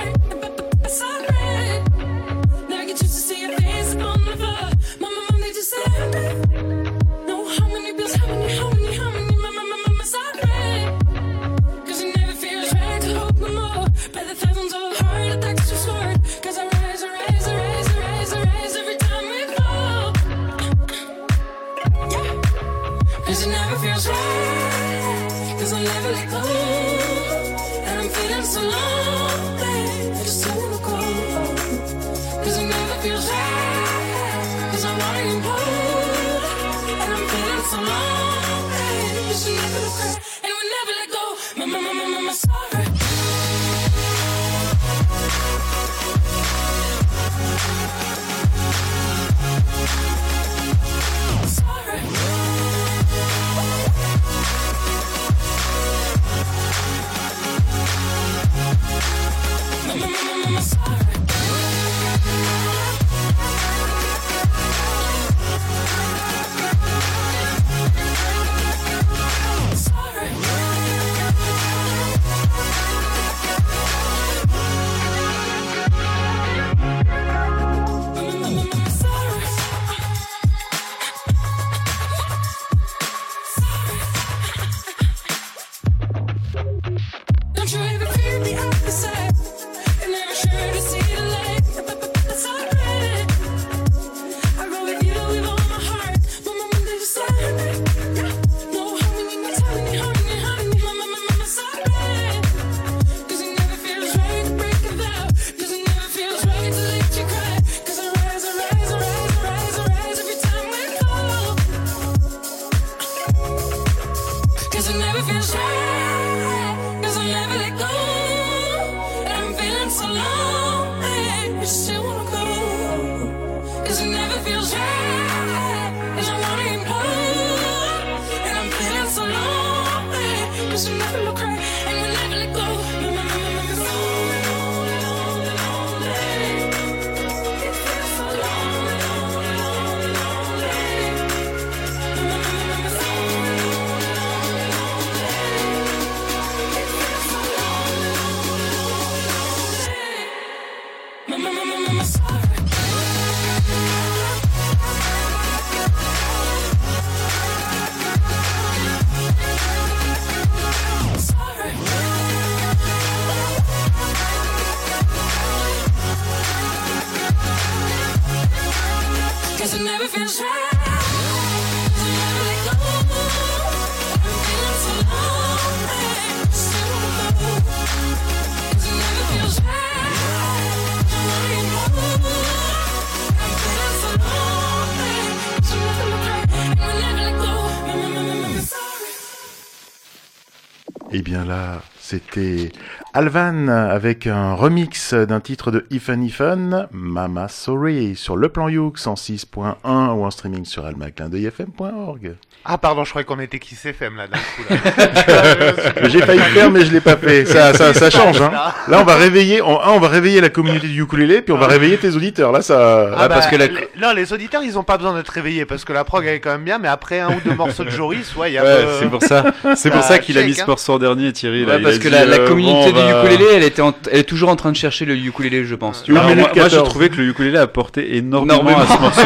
S1: C'était Alvan avec un remix d'un titre de Ifan Ifan, Mama Sorry, sur le plan Youk 106.1 ou en streaming sur almaclindeuilfm.org.
S2: Ah, pardon, je croyais qu'on était Kiss FM là d'un coup. Là.
S1: J'ai failli le faire, mais je l'ai pas fait. Ça, ça, ça change. Hein. Là, on va réveiller, on, un, on va réveiller la communauté du ukulélé, puis on va réveiller tes auditeurs. Là, ça.
S2: Ah bah, les- Non, les auditeurs, ils ont pas besoin d'être réveillés parce que la prog elle est quand même bien, mais après un ou deux morceaux de Joris, ouais, il y a.
S5: Ouais,
S2: peu-
S5: c'est pour ça. C'est pour
S2: Bah,
S5: ça qu'il a mis ce
S2: hein.
S5: morceau en dernier, Thierry. là.
S3: Ouais,
S5: Il
S3: parce que
S5: dit,
S3: la, la
S5: euh,
S3: communauté
S5: bon,
S3: du
S5: va-
S3: ukulélé, elle, était en- elle est toujours en train de chercher le ukulélé, je pense. tu vois.
S5: Alors, moi, moi, j'ai
S1: 14.
S5: trouvé que le ukulélé a apporté énormément,
S3: Énormément.
S5: à ce morceau,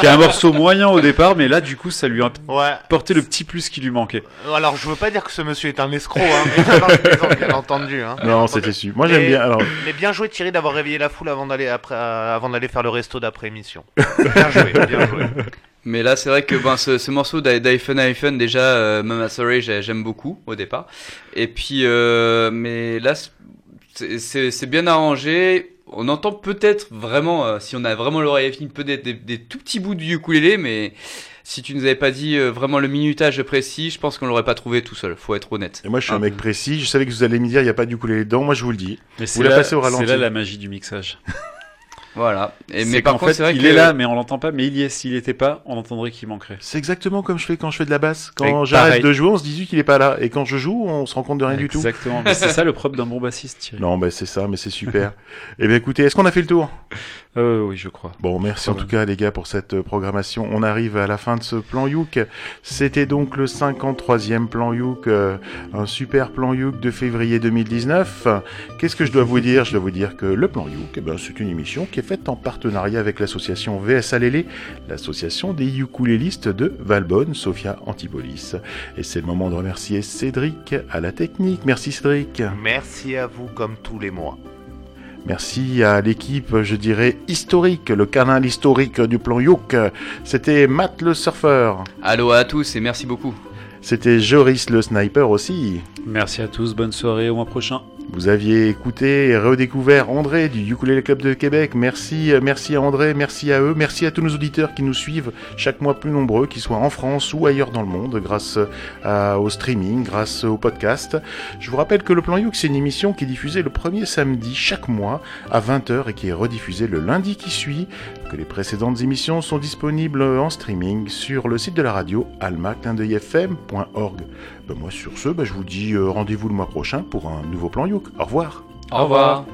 S5: qui est un morceau moyen au départ, mais là, du coup, ça lui a
S2: Ouais.
S5: apporté le petit plus qui lui manquait.
S2: Alors, je veux pas dire que ce monsieur est un escroc, hein, mais bien entendu. Hein.
S1: Non, c'était su. Moi, j'aime bien. Alors,
S2: Mais bien joué Thierry d'avoir réveillé la foule avant d'aller après, euh, avant d'aller faire le resto d'après émission. Bien joué, bien joué.
S3: Mais là, c'est vrai que ben, ce, ce morceau d'I- d'iPhone iPhone, déjà, euh, Mama Sorry, j'ai- j'aime beaucoup au départ. Et puis, euh, mais là, c'est bien arrangé. On entend peut-être vraiment, euh, si on a vraiment l'oreille fine, peut-être des, des tout petits bouts du ukulélé, mais si tu nous avais pas dit euh, vraiment le minutage précis, je pense qu'on l'aurait pas trouvé tout seul. Faut être honnête.
S1: et moi, je suis un
S3: Hein.
S1: mec précis. Je savais que vous allez me dire, il n'y a pas de ukulélé dedans. Moi, je vous le dis.
S5: Mais
S1: Vous
S5: c'est
S1: la passez au
S5: c'est
S1: ralenti.
S5: là la magie du mixage.
S3: Voilà. Et, mais
S5: C'est
S3: par contre,
S5: fait,
S3: c'est vrai
S5: il
S3: que
S5: est là, mais on l'entend pas. Mais il y est. S'il était pas, on entendrait qu'il manquerait.
S1: C'est exactement comme je fais quand je fais de la basse. Quand j'arrête de jouer, on se dit qu'il est pas là. Et quand je joue, on se rend compte de rien du tout.
S5: Exactement. Mais c'est ça le propre d'un bon bassiste, Thierry.
S1: Non, ben c'est ça, mais c'est super. Eh bien, écoutez, est-ce qu'on a fait le tour?
S5: Euh, oui, je crois.
S1: Bon, merci en tout cas les gars pour cette euh, programmation. On arrive à la fin de ce plan Youk. C'était donc le 53e plan Youk, euh, un super plan Youk de février 2019. Qu'est-ce que je dois vous dire? Je dois vous dire que le plan Youk, eh ben, c'est une émission qui est faite en partenariat avec l'association VS Alélé, l'association des ukulélistes de Valbonne, Sophia Antipolis. Et c'est le moment de remercier Cédric à la technique. Merci Cédric.
S2: Merci à vous comme tous les mois.
S1: Merci à l'équipe, je dirais, historique, le canal historique du plan Youk. C'était Matt le surfeur.
S3: Allô à tous et merci beaucoup.
S1: C'était Joris le sniper aussi.
S5: Merci à tous. Bonne soirée. Au mois prochain.
S1: Vous aviez écouté et redécouvert André du Ukulele Club de Québec. Merci, euh, merci à André, merci à eux, merci à tous nos auditeurs qui nous suivent chaque mois plus nombreux, qu'ils soient en France ou ailleurs dans le monde, grâce à- au streaming, grâce au podcast. Je vous rappelle que le Plan Youk, c'est une émission qui est diffusée le premier samedi chaque mois à 20h et qui est rediffusée le lundi qui suit, que les précédentes émissions sont disponibles en streaming sur le site de la radio almaclindeuilfm.org. Ben moi sur ce, ben je vous dis euh, rendez-vous le mois prochain pour un nouveau Plan Youk. Au revoir.
S3: Au revoir.